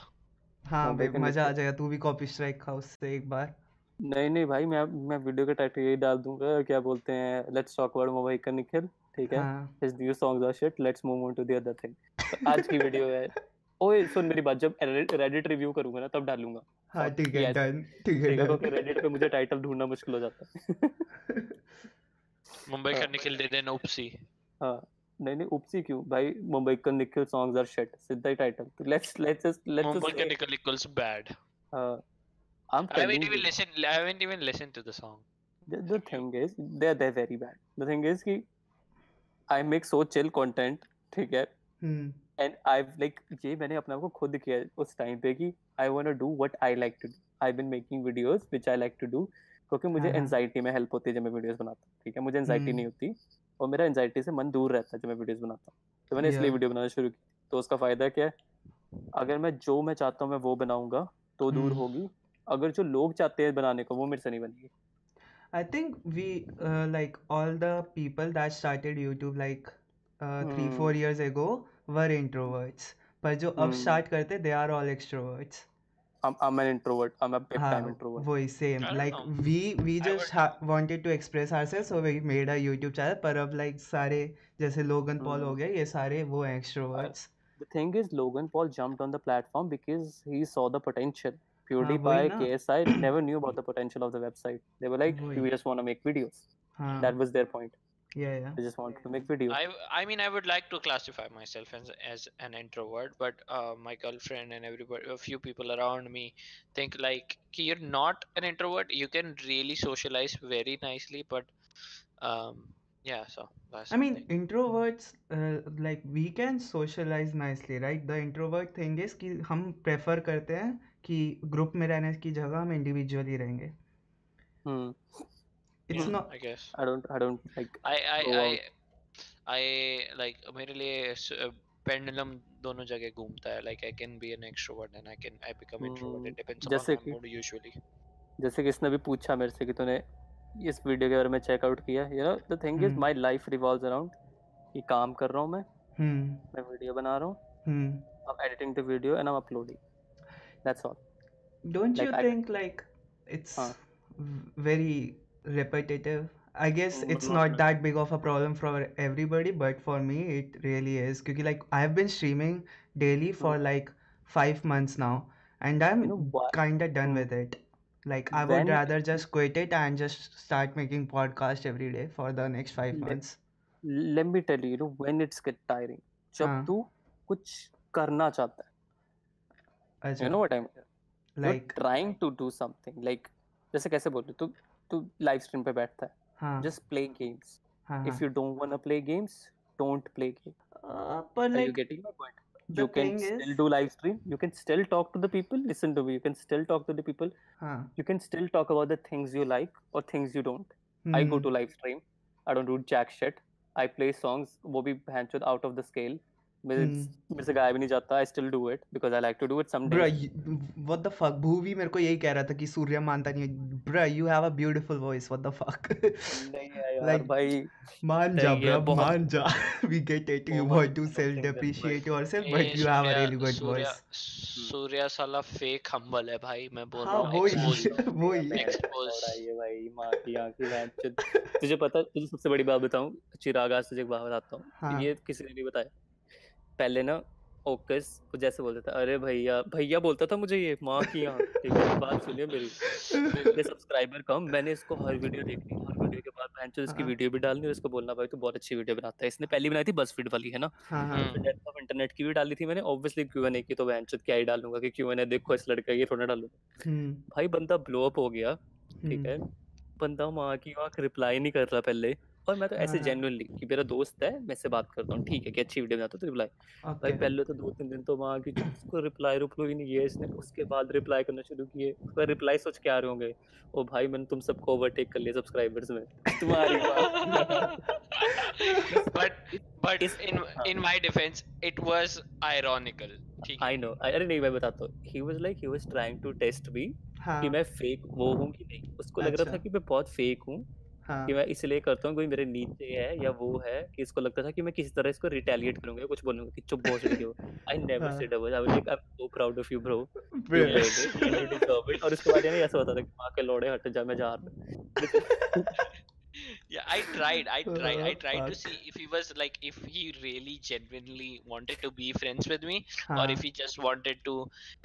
हाँ भाई का मज़ा आ जाएगा तू भी कॉपी स्ट्राइक खा उससे एक बार। नहीं नहीं भाई मैं मैं वीडियो का टाइटल यही डाल दूँगा क्या बोलते हैं लेट्स टॉक अबाउट मोबाइल का निखिल ठीक है? हाँ। His new songs are shit let's move on to the other thing. तो आज की वीडियो है। ओए सुन मेरी बात जब रेडिट रिव्यू करूँगा ना तब डालूँगा। हाँ ठीक है डन ठीक है ठीक है क्योंकि रेडिट पे मुझे टाइटल ढूंढना मुश्किल हो जाता है। मुंबई का हाँ। निखिल दे देना उपसी हाँ नहीं नहीं उपसी क्यों भाई मुंबई का निखिल सॉन्ग्स आर शिट सीधा ही टाइटल तो let's let's just let's Mumbai का Nikhil equals bad I am I haven't telling even listened I haven't even listened to the song the, the thing is they're they're very bad the thing is कि I make so chill content ठीक है हम्म and I've like ये मैंने अपने आप को खुद किया है उस टाइम पे कि I wanna do what I like to do I've been making videos which I like to do क्योंकि मुझे हाँ, हाँ। एनजाइटी में हेल्प होती है जब मैं वीडियोस बनाता हूँ ठीक है मुझे एनजाइटी हम्म। नहीं होती और मेरा एनजाइटी से मन दूर रहता है जब मैं वीडियोस बनाता हूँ तो मैंने इसलिए वीडियो बनाना शुरू की तो उसका फ़ायदा क्या है अगर मैं जो मैं चाहता हूँ मैं वो बनाऊँगा तो दूर हम्म। होगी अगर जो लोग चाहते हैं बनाने को वो मेरे से नहीं बनेगी I think we uh, like all the people that started YouTube like uh, three four Hmm. years ago were introverts पर जो अब Hmm. start करते they are all extroverts I'm, I'm an introvert I'm a big हाँ time introvert वही same I don't like know. we we I just would- ha- wanted to express ourselves so we made a YouTube channel पर अब like सारे जैसे Logan Paul हो Hmm. गए ये सारे वो हैं extroverts The thing is, Logan Paul jumped on the platform because he saw the potential. PewDiePie, वही ना। KSI never knew about the potential of the website. They were like, वही। we just want to make videos. हाँ That was their point. Yeah yeah They just wanted to make videos. I I mean I would like to classify myself as as an introvert, but uh, my girlfriend and everybody, a few people around me, think like "Ki you're not an introvert. You can really socialize very nicely, but um, yeah. So that's I mean, thing. introverts, uh, like we can socialize nicely, right? The introvert thing is कि हम prefer करते हैं कि group में रहने की जगह हम individually रहेंगे. Hmm. It's Yeah, not, I guess. I don't, I don't like. I I I. I like मेरे लिए पेंडुलम दोनों जगह घूमता है like I can be an extrovert and I can I become introvert Hmm, it depends upon my mood usually जैसे कि इसने भी पूछा मेरे से कि तूने इस वीडियो के बारे में चेकआउट किया you know the thing is Hmm. My life revolves around कि काम कर रहा हूँ मैं hmm, मैं वीडियो बना रहा हूँ hmm. I'm editing the video and I'm uploading. That's all. Don't you Like, I- think like it's Huh. very repetitive? I guess Mm, it's not not really. that big of a problem for everybody, but for me it really is. Because like I've been streaming daily for Hmm. like five months now, and I'm You know what? kinda done Hmm. with it. Like I would When- rather just quit it and just start making podcast every day for the next five Let- months. let me tell you you know when it's get tiring जब हाँ तू कुछ करना चाहता है you अच्छा know what I mean you're like trying to do something like जैसे कैसे बोल रही तू तू लाइव स्ट्रीम पे बैठता है। Just play games if you don't want to play games don't play game पर like you getting my point you can still do live stream you can still talk to the people listen to me you can still talk to the people you can still talk about the things you like और things you don't I go to live stream I don't do jack shit I play songs वो भी भैंचोद out of the scale मेरे हम्म मेरे से गाया भी नहीं जाता. I still do it because I like to do it some Bruh, days. you, what the fuck? Bhuvi मेरे को यही कह रहा था कि सूर्य मानता नहीं है. Bruh, you have a beautiful voice. What the fuck? नहीं है यार like भाई मान जा है बहुत मान जा. We get it. You बहुत want to self something that but depreciate yourself, A but you have a Surya really good Surya voice. Surya साला फेक हम्बल है भाई मैं बोल रहा हाँ हूँ आई है भाई माँ की आँखें तुझे पता तुझे सबसे बड़ी बात बताऊँ चिराग आज तुझे एक बात बताता हूँ हाँ ये किसी ने नहीं बताया पहले ना ओकस वो जैसे बोलता था अरे भैया भैया बोलता था मुझे ये माँ की आँख ठीक है बात सुनिए मेरी मेरे सब्सक्राइबर कम मैंने इसको हर वीडियो देखनी हर वीडियो के बाद बहन इसकी हाँ। वीडियो भी डालनी और इसको बोलना भाई तू बहुत अच्छी वीडियो बनाता है। इसने पहली बनाई थी बसफीड वाली है ना? हाँ हाँ। हम्म डेथ ऑफ़ इंटरनेट की भी डाली थी मैंने ऑब्वियसली क्यू एन ए की तो बहन क्या ही डालूँगा कि क्यू एन ए देखो इस लड़का ये थोड़ा डालूँगा। हम्म। भाई बंदा ब्लो अप हो गया ठीक हम्म। है बंदा माँ की आँख रिप्लाई नहीं कर रहा पहले। और मैं तो ऐसे हाँ जेन्युइनली कि मेरा दोस्त है मैं से बात करता हूँ ठीक है कि अच्छी वीडियो बनाता तो रिप्लाई भाई पहले तो दो तीन दिन तो माँ की उसको रिप्लाई रिप्लाई नहीं किया इसने उसके बाद रिप्लाई करना शुरू किए। उसका रिप्लाई सोच के आ रहे होंगे ओ भाई मैंने तुम सबको ओवरटेक कर लिया सब्सक्राइबर्स में तुम्हारी बात but but इस in हाँ। in my defense it ठीक आई नो अरे नहीं मैं बताता हूँ। He was like he was trying to test me कि हाँ। मैं फेक वो हूँ कि नहीं। उसको लग रहा था अच्छा कि मैं बहुत फेक हूँ। हाँ। कि मैं इसलिए करता हूँ कोई मेरे नीचे है या वो है कि इसको लगता था कि मैं किसी तरह इसको रिटेलिएट करूँगा कुछ बोलूँगा कि चुप बहुत हो। I never said a word I was like I am so proud of you bro और उसके बाद यानी ऐसा होता था कि माँ के लोड़े हट जा मैं जा रहा हूँ। yeah i tried i tried i Oh, tried to fuck. see if he was like if he really genuinely wanted to be friends with me or हाँ if he just wanted to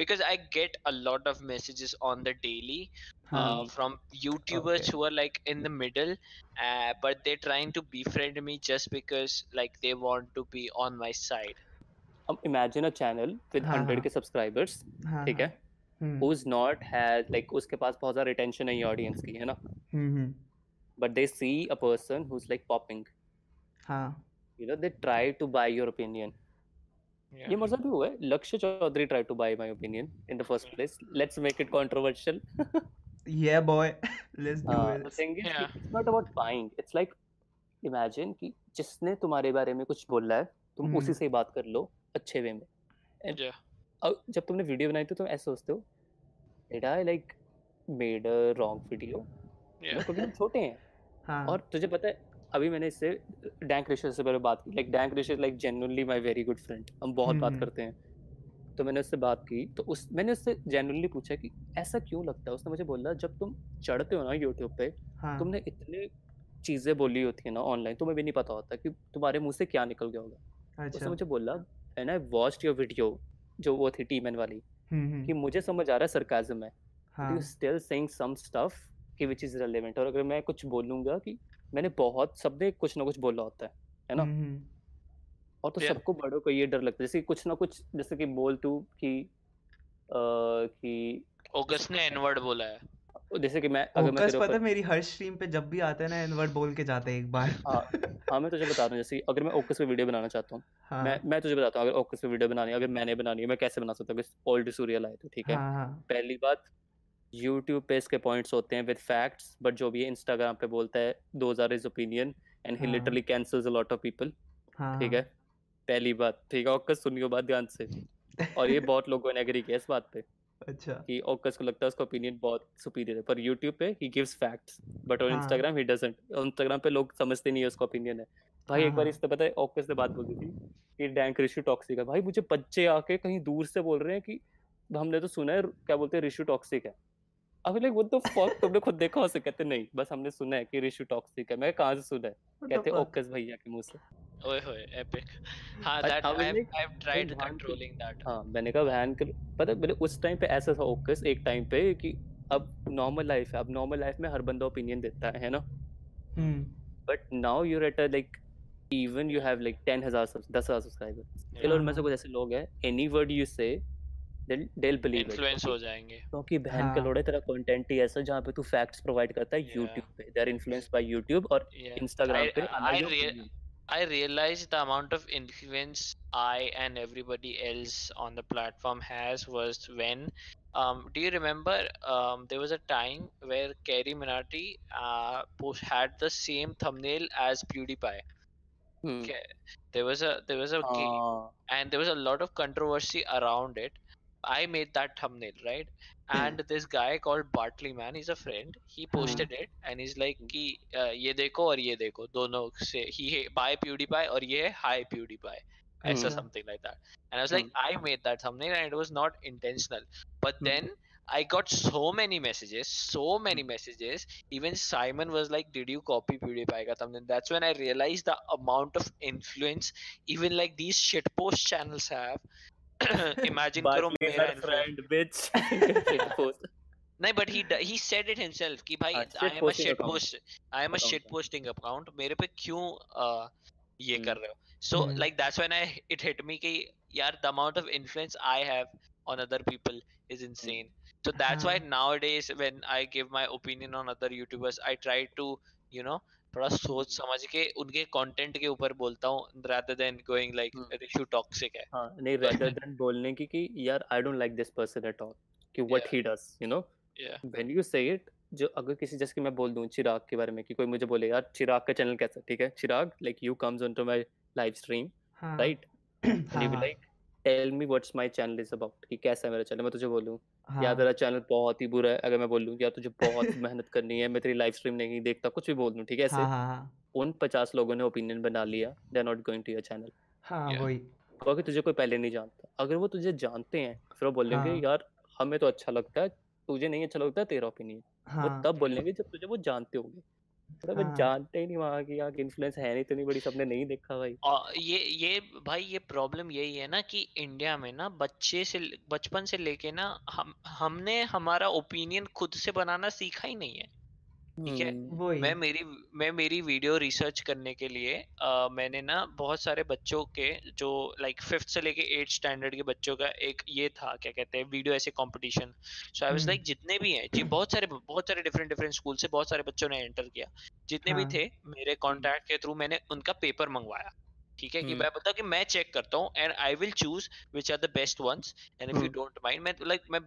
because i get a lot of messages on the daily uh, हाँ from youtubers Okay. who are like in the middle uh, but they're trying to befriend me just because like they want to be on my side अब imagine a channel with हाँ 100 हाँ के subscribers हाँ ठीक हाँ है hmm who is not has like उसके पास बहुत ज्यादा रिटेंशन है ऑडियंस की है ना But they see a person who is like popping हाँ। You know they try to buy your opinion yeah. ये मज़ा भी हुआ है। Lakshay Chaudhary try to buy my opinion in the first place let's make it controversial yeah boy. Let's do हाँ, the this thing is कि yeah it's not about buying. It's like imagine कि जिसने तुम्हारे बारे में कुछ बोला है तुम hmm. उसी से ही बात कर लो अच्छे वे में। And yeah. अब जब तुमने वीडियो बनाई तो तुम ऐसे सोचते हो did I like made a wrong video you क्योंकि हम छोटे हैं। हाँ। और तुझे पता है अभी मैंने इससे डैंक ऋषि से पहले बात की like dank Rishi like genuinely my very good friend हम बहुत बात हम्म। करते हैं। तो मैंने उससे बात की तो उस मैंने उससे जेन्युइनली पूछा कि ऐसा क्यों लगता है? उसने मुझे बोला जब तुम चढ़ते हो ना यूट्यूब पे हाँ। तुमने इतने चीज़ें बोली होती है ना ऑनलाइन तुम्हें भी नहीं पता होता कि तुम्हारे मुँह से क्या निकल गया होगा। अच्छा. उसने मुझे बोला and I watched your video जो वो थी टीम एन वाली हम्म कि हम्म मुझे समझ आ रहा है सरकाजम है हाँ। You still saying some stuff कि विच इज़ रेलेवेंट और अगर मैं कुछ बोलूँगा कि मैंने बहुत सबने कुछ ना कुछ बोला होता है है ना? हम्म हम्म, और तो Yeah. सबको बड़ों को ये डर लगता है। जैसे कि कुछ ना कुछ जैसे कि बोल तू कि अ, कि ऑगस्ट ने एनवर्ड बोला है। जैसे कि मैं अगर मैं पता है मेरी हर स्ट्रीम पे जब भी आता है ना एनवर्ड बोल के जाता है एक बार। हाँ हाँ मैं तुझे बता रहा हूँ जैसे कि अगर मैं ओकस पे वीडियो बनाना चाहता हूँ हाँ। मैं मैं तुझे बताता हूँ अगर ओकस पे वीडियो बनानी है अगर मैंने बनानी है मैं कैसे बना सकता हूँ? ओल्ड सूर्य लाए तो ठीक हाँ हाँ। पहली बात यूट्यूब पे इसके पॉइंट्स होते हैं विद फैक्ट्स बट जो भी इंस्टाग्राम पे बोलता है those are his opinion and he. Literally cancels a lot of people ठीक है? पहली बात ठीक है ऑकस सुनियो बात ध्यान से। और ये बहुत लोगों ने एग्री किया इस बात पे अच्छा। कि ऑकस को लगता है उसका ओपिनियन बहुत सुपीरियर है पर यूट्यूब पे he gives facts but on. Instagram he doesn't Instagram पे लोग समझते नहीं है उसका ओपिनियन है। भाई एक बार हाँ। इसने पता है ऑकस से बात बोली थी कि डैंक ऋषि टॉक्सिक है। भाई मुझे बच्चे आके कहीं दूर से बोल रहे हैं कि हमने तो सुना है क्या बोलते हैं ऋषि टॉक्सिक है। अब लाइक व्हाट द फक तुमने खुद देखा उसे कहते नहीं बस हमने सुना है कि ऋषि टॉक्सिक है। मैं कहाँ से सुना है? कहते ओकस भैया के मुँह से। ओए होए एपिक हाँ that I like, I tried controlling that हाँ मैंने कहा वैन कर पता है मैंने उस टाइम पे ऐसा था ओकस एक टाइम पे कि अब नॉर्मल लाइफ है अब नॉर्मल लाइफ में हर बंदा ओपिनियन देता है है ना? हम्म। But now you're at a like even you have like 10000 subs 10000 subscribers चलो Yeah. उनमें से कुछ ऐसे लोग हैं any word you say they'll they'll believe it influence क्योंकि हो जाएंगे क्योंकि बहन का हाँ। लोड़े तेरा कंटेंट ही ऐसा जहाँ पे तू फैक्ट्स प्रोवाइड करता है Yeah. YouTube पे they are influenced by YouTube और Yeah. Instagram I- पे I allow your rea- opinion. I realized the amount of influence I and everybody else on the platform has was when um, do you remember um, there was a time where Kerry Minati uh, post had the same thumbnail as PewDiePie. Hmm. Okay. There was a there was a ga- हाँ, and there was a lot of controversy around it. I made that thumbnail, right? And this guy called Bartley man, he's a friend. He posted it and he's like कि uh, ये देखो और ये देखो दोनों से he buy PewDiePie और ये है hi PewDiePie. ऐसा Hmm. something like that. And I was like, I made that thumbnail and it was not intentional. But Hmm. then I got so many messages, so many messages. Even Simon was like, "Did you copy PewDiePie ka thumbnail?" That's when I realized the amount of influence even like these shitpost channels have. Imagine karo Bartley is mera our influence. friend bitch Shit post. नहीं but he d- he said it himself कि भाई हाँ, I am a shitposting shit account. post I am a Account shit है। posting account मेरे पे क्यों uh, ये हम्म। कर रहे हो so hmm. like that's when I it hit me कि यार the amount of influence I have on other people is insane so that's why हाँ। nowadays when I give my opinion on other YouTubers I try to you know थोड़ा सोच समझ के उनके content के ऊपर बोलता हूँ rather than going like हम्म। रिशु टॉक्सिक है। हाँ नहीं rather than बोलने की कि यार I don't like this person at all. कि what Yeah. he does you know? Yeah. When you say it जो अगर किसी जैसे कि मैं बोल दूँ चिराग के बारे में कि कोई मुझे बोले यार चिराग का चैनल कैसा? ठीक है? Chirag like you comes on to my live stream हाँ। राइट एंड हाँ यू बी हाँ। Like tell me what's my channel is about कि कैसा है मेरा चैनल मैं तुझे बोलूँ हाँ। तेरा चैनल बहुत ही बुरा है अगर मैं बोल यार तुझे बहुत मेहनत करनी है मैं तेरी लाइव स्ट्रीम नहीं देखता कुछ भी बोल दू ठीक है ऐसे हाँ हाँ हाँ। उन पचास लोगों ने ओपिनियन बना लिया they are not going to your channel हाँ वही। क्योंकि तुझे कोई पहले नहीं जानता अगर वो तुझे जानते हैं फिर वो बोलेंगे हाँ। यार हमें तो अच्छा लगता है तुझे नहीं अच्छा लगता तेरा ओपिनियन हाँ। वो हाँ। तब बोलेंगे जब तुझे वो जानते होंगे। मतलब हाँ। जानते ही नहीं वहाँ की यहाँ की इन्फ्लुएंस है नहीं इतनी बड़ी सबने नहीं देखा भाई और ये ये भाई ये प्रॉब्लम यही है ना कि इंडिया में ना बच्चे से बचपन से लेके ना हम हमने हमारा ओपिनियन खुद से बनाना सीखा ही नहीं है ठीक है हम्म, वही मैं मेरी मैं मेरी वीडियो रिसर्च करने के लिए आ, मैंने ना बहुत सारे बच्चों के जो लाइक फिफ्थ से लेके एट स्टैंडर्ड के बच्चों का एक ये था क्या कहते हैं वीडियो ऐसे competition so I was. Like जितने भी हैं जी बहुत सारे बहुत सारे डिफरेंट डिफरेंट स्कूल से बहुत सारे बच्चों ने एंटर किया जितने हाँ. भी। थे मेरे कॉन्टैक्ट के थ्रू मैंने उनका पेपर मंगवाया ठीक है कि हम्म। मैं बता कि मैं चेक करता हूँ and I will choose which are the best ones and if you. Don't mind मैं लाइक मैं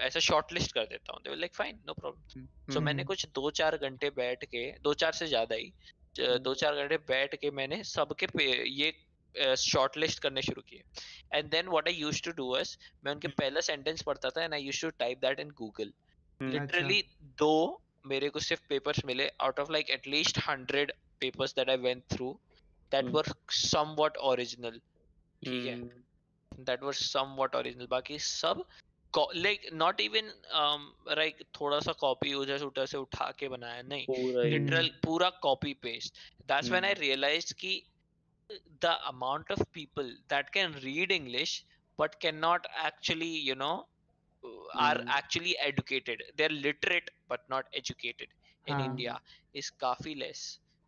ऐसा शॉर्ट लिस्ट कर देता हूँ they like fine no problem so मैंने हम्म। कुछ दो चार घंटे बैठ के दो चार से ज़्यादा ही हम्म। दो चार घंटे बैठ के मैंने सबके ये शॉर्ट लिस्ट करने शुरू किए and then what I used to do was मैं उनके पहला सेंटेंस पढ़ता था and I used to type that in Google. Literally दो मेरे को सिर्फ़ पेपर्स मिले out of like at least hundred papers that I went through that hmm. Were somewhat original ठीक है hmm, that was somewhat original बाकी सब like not even like um, थोड़ा सा कॉपी उधर से उधर से उठा के बनाया नहीं पूरा ही लिटरल पूरा copy paste that's when I hmm. Realize कि the amount of people that can read english but cannot actually you know are Hmm. actually educated they're literate but not educated in हाँ। india is काफ़ी less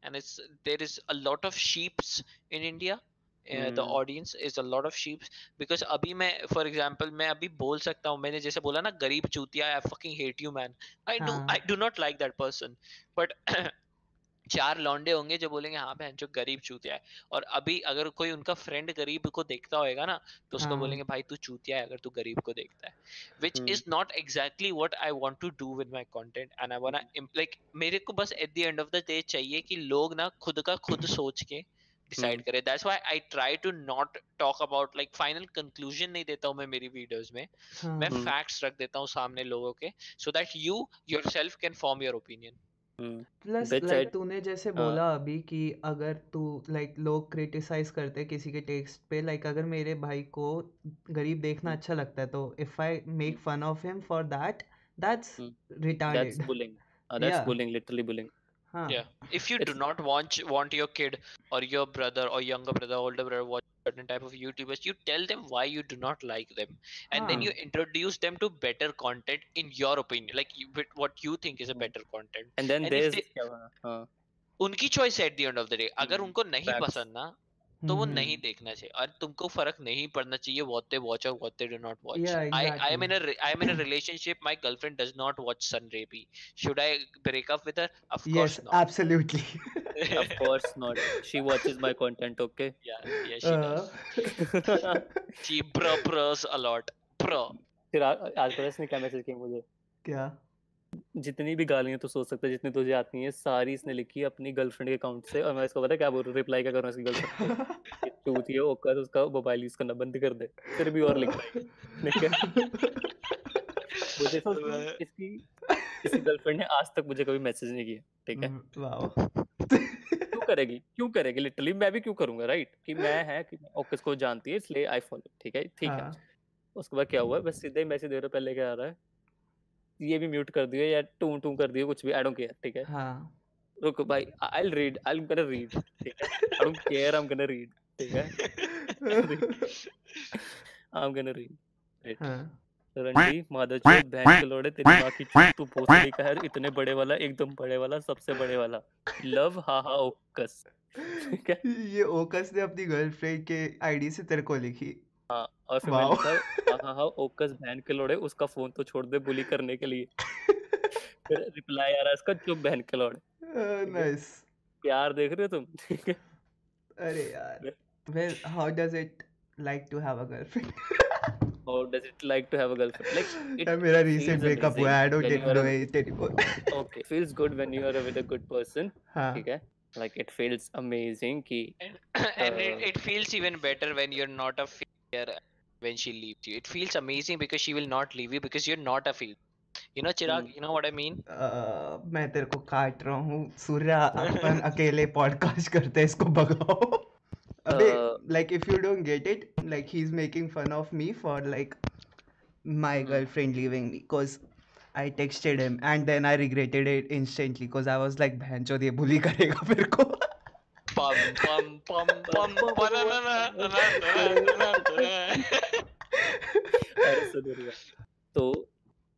and it's there is a lot of sheeps in india uh, the Hmm. audience is a lot of sheeps because अभी मैं for example मैं अभी बोल सकता हूँ मैंने जैसे बोला ना गरीब चूतिया I fucking hate you man I do हाँ। I do not like that person but चार लौंडे होंगे जो बोलेंगे हाँ बहन जो गरीब चूतिया है और अभी अगर कोई उनका फ्रेंड गरीब को देखता होगा ना तो उसको हाँ। बोलेंगे भाई तू चूतिया है अगर तू गरीब को देखता है which hmm. Is not exactly what I want to do with my content and I want like मेरे को बस at the end of the day चाहिए कि लोग ना खुद का खुद सोच के डिसाइड हम्म। करें that's why I try to not talk about like final conclusion नहीं देता हूँ मैं मेरी वीडियोस में मैं हम्म। फैक्ट्स रख देता हूँ सामने लोगों के so that you yourself can form your opinion hmm, plus like तूने जैसे बोला अभी कि अगर तू लाइक लोग क्रिटिसाइज करते किसी के टेक्स्ट पे लाइक अगर मेरे भाई को गरीब देखना अच्छा लगता है तो if I make fun of him for that that's retired that's bullying that's bullying literally bullying हाँ. या if you do not want want your kid और योर ब्रदर और younger brother older brother certain type of YouTubers, you tell them why you do not like them, and then हाँ you introduce them to better content in your opinion, like you, with what you think is a Hmm. better content. and then And if there's they- क्या हुआ? हाँ उनकी choice at the end of the day अगर हम्म, उनको नहीं facts. पसंद ना तो वो हम्म। नहीं देखना चाहिए। और तुमको फ़र्क नहीं पड़ना चाहिए व्हाट दे वॉच और what they do not watch I am in a I am in a relationship my girlfriend does not watch सनरे भी। Should I break up with her of course not absolutely of course not she watches my content okay या she does she bro bros a lot bro फिर आज परस ने क्या message किया मुझे? क्या? जितनी भी गालियाँ तू सोच सकता है जितनी तुझे आती हैं सारी इसने लिखी है अपनी गर्लफ्रेंड के अकाउंट से और मैं इसको पता क्या बोल रहा रिप्लाई क्या कर हूँ इसकी गर्लफ्रेंड को टूथ ये ओकर उसका मोबाइल यूज़ करना बंद कर दे फिर भी और लिख मुझे सोच इसकी इसकी गर्लफ्रेंड ने आज तक मुझे कभी मैसेज नहीं किया ठीक है? क्यों करेगी? क्यों करेगी? लिटरली मैं भी क्यों करूँगा राइट कि मैं है कि ओके इसको जानती है इसलिए आई फॉलो ठीक है? ठीक है। हाँ। उसके बाद क्या हुआ? बस सीधे मैसेज दे रहा पहले क्या आ रहा है? ये भी म्यूट कर दियो या टू टू कर दियो कुछ भी आई डोंट केयर ठीक है? हाँ। रुको भाई I will read I am gonna read ठीक है? I don't care I am gonna read ठीक है? आई एम गोना रीड हाँ। रंडी बहन के लोड़े तेरी माँ की तू भोसड़ी का है? इतने बड़े वाला एकदम बड़े वाला सबसे बड़े वाला। लव हा हा ओकस ठीक है? ये ओकस ने अपनी गर्लफ्रेंड के आईडी से तेरे को लिखी। हाँ, और फिर मैंने कहा हाँ हाँ ओकस बहन के लोड़े उसका फ़ोन तो छोड़ दे बुली करने के लिए। फिर रिप्लाई आ रहा है इसका चुप बहन के लोड़े। नाइस प्यार देख रहे हो तुम? अरे यार। Well how does it like to have a girlfriend how does it like to have a girlfriend like it मेरा रीसेंट ब्रेकअप हुआ I don't know it anymore okay feels good when you are with a good person ठीक है? Like it feels amazing की and it feels even better when you are not a failure when she leaves you it feels amazing because she will not leave you because you're not a failure you know chirag Hmm. you know what i mean अ, मैं तेरे को काट रहा हूँ सूर्या अपन अकेले podcast करते हैं इसको भगाओ अबे uh, like if you don't get it like he's making fun of me for like my Hmm. girlfriend leaving me because I texted him and then I regretted it instantly because I was like बहनचोद ये bully करेगा मेरे को pum pum pum pum banana अरे सुनो रिया तो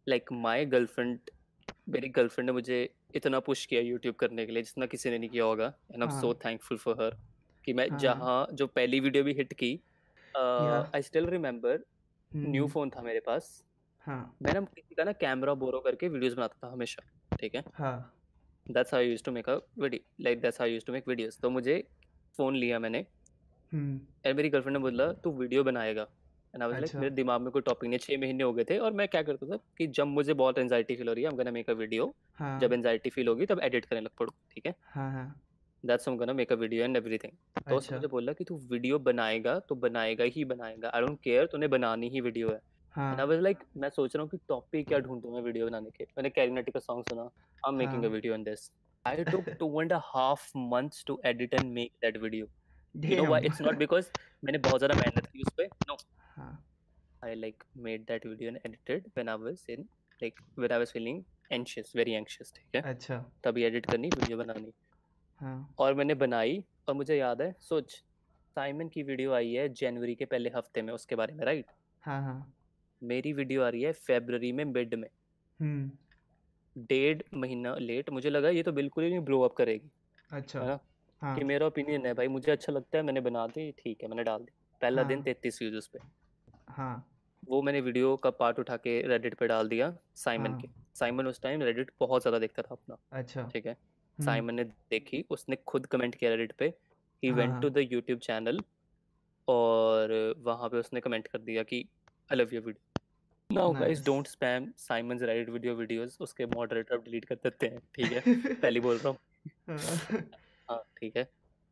like my girlfriend मेरी girlfriend ने मुझे इतना पुश किया यूट्यूब करने के लिए जितना किसी ने नहीं किया होगा and I am so thankful for her कि मैं हाँ। जहाँ जो पहली वीडियो भी हिट की I still remember new phone था मेरे पास। हाँ। मैं ना किसी का ना कैमरा बोरो करके वीडियोस बनाता था हमेशा ठीक है? हाँ। That's how used to make a video like that's how used to make videos तो मुझे फ़ोन लिया मैंने। हम्म। और मेरी गर्लफ्रेंड ने बोला तू वीडियो बनाएगा. एंड आई वाज लाइक मेरे दिमाग में कोई टॉपिक नहीं छः महीने हो गए थे। और मैं क्या करता था कि जब मुझे बहुत एंजाइटी फील हो रही है I am gonna make a video जब एंजाइटी फील होगी तब एडिट करने लग पड़ू ठीक है? हाँ हाँ। That's I am gonna make a video and everything तो उसने अच्छा। मुझे बोला कि तू वीडियो बनाएगा तो बनाएगा ही बनाएगा। आई डोंट केयर तूने बनानी ही वीडियो है। एंड आई वाज लाइक मैं सोच रहा हूँ कि टॉपिक क्या ढूंढूं मैं वीडियो बनाने के। मैंने कैरिनाटी का सॉन्ग सुना I am making a video on this I took two and half months to edit and make that video you know why it's not because मैंने बहुत ज़्यादा मेहनत की उस पे नो हाँ। I like made that video and edited when I was in like when I was feeling anxious, very anxious, ठीक है? अच्छा। तभी एडिट करनी वीडियो बनानी। हाँ। और मैंने बनाई और मुझे याद है सोच साइमन की वीडियो आई है जनवरी के पहले हफ़्ते में उसके बारे में राइट हाँ हाँ। मेरी वीडियो आ रही है फेब्रवरी में मिड में। हम्म। डेढ़ महीना लेट मुझे लगा ये तो बिल्कुल ही नहीं ब्लो अप करेगी। अच्छा। है ना? हाँ। कि मेरा ओपिनियन है भाई मुझे अच्छा लगता है मैंने बना दी ठीक है मैंने डाल दी। पहला हाँ. दिन तैतीस व्यूज़ उस पे। हाँ। वो मैंने वीडियो का पार्ट उठा के रेडिट पे डाल दिया साइमन हाँ। के। साइमन उस टाइम रेडिट बहुत ज़्यादा देखता था अपना अच्छा। ठीक है? हम्म। साइमन ने देखी उसने खुद कमेंट किया रेडिट पे। He went to the YouTube channel और वहाँ पे उसने कमेंट कर दिया कि I love your video now guys don't spam Simon's Reddit video videos उसके मॉडरेटर अब डिलीट कर देते हैं ठीक है? पहले बोल रहा हूँ। हाँ। ठीक है।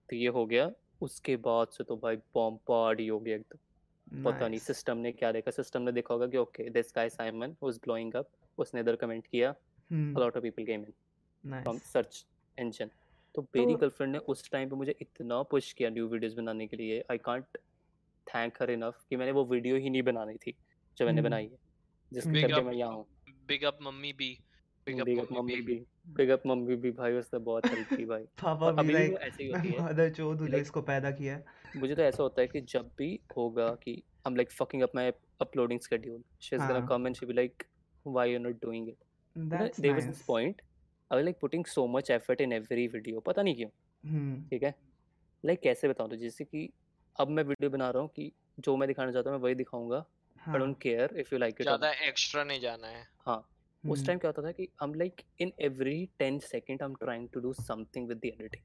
तो ये हो गया। उसके बाद से तो भाई बॉम्बार्ड ही हो गया एकदम। पता नहीं सिस्टम ने क्या देखा। सिस्टम ने देखा होगा कि okay this guy Simon was blowing up उसने इधर कमेंट किया। हम्म। lot of people came in from nice search तो मेरी गर्लफ्रेंड ने उस टाइम पे मुझे इतना पुश किया न्यू वीडियोस बनाने के लिए। I can't thank her enough कि मैंने वो वीडियो ही नहीं बनानी थी जो मैंने हम्म। बनाई है। जिसके big करके मैं यहाँ हूँ। Big up mummy b big up big up mummy भी। बिग अप मम्मी भी भाई उसने बहुत हेल्प की भाई। पापा भी भी लाइक ऐसे ही होती है। मदर चोद लाइक इसको पैदा किया है। मुझे तो ऐसा होता है कि जब भी होगा कि I am like fucking up my uploading schedule she is gonna come and she be like why you not doing it there was this point I like putting so much effort in every video पता नहीं क्यों। हम्म। ठीक है? Like कैसे बताऊँ तो जैसे कि अब मैं वीडियो बना रहा हूँ कि जो मैं दिखाना चाहता हूँ मैं वही दिखाऊँगा। I don't care if you like it ज़्यादा एक्स्ट्रा नहीं जाना है। हाँ उस हम्म टाइम क्या होता था कि हम like in every 10 second I am trying to do something with the editing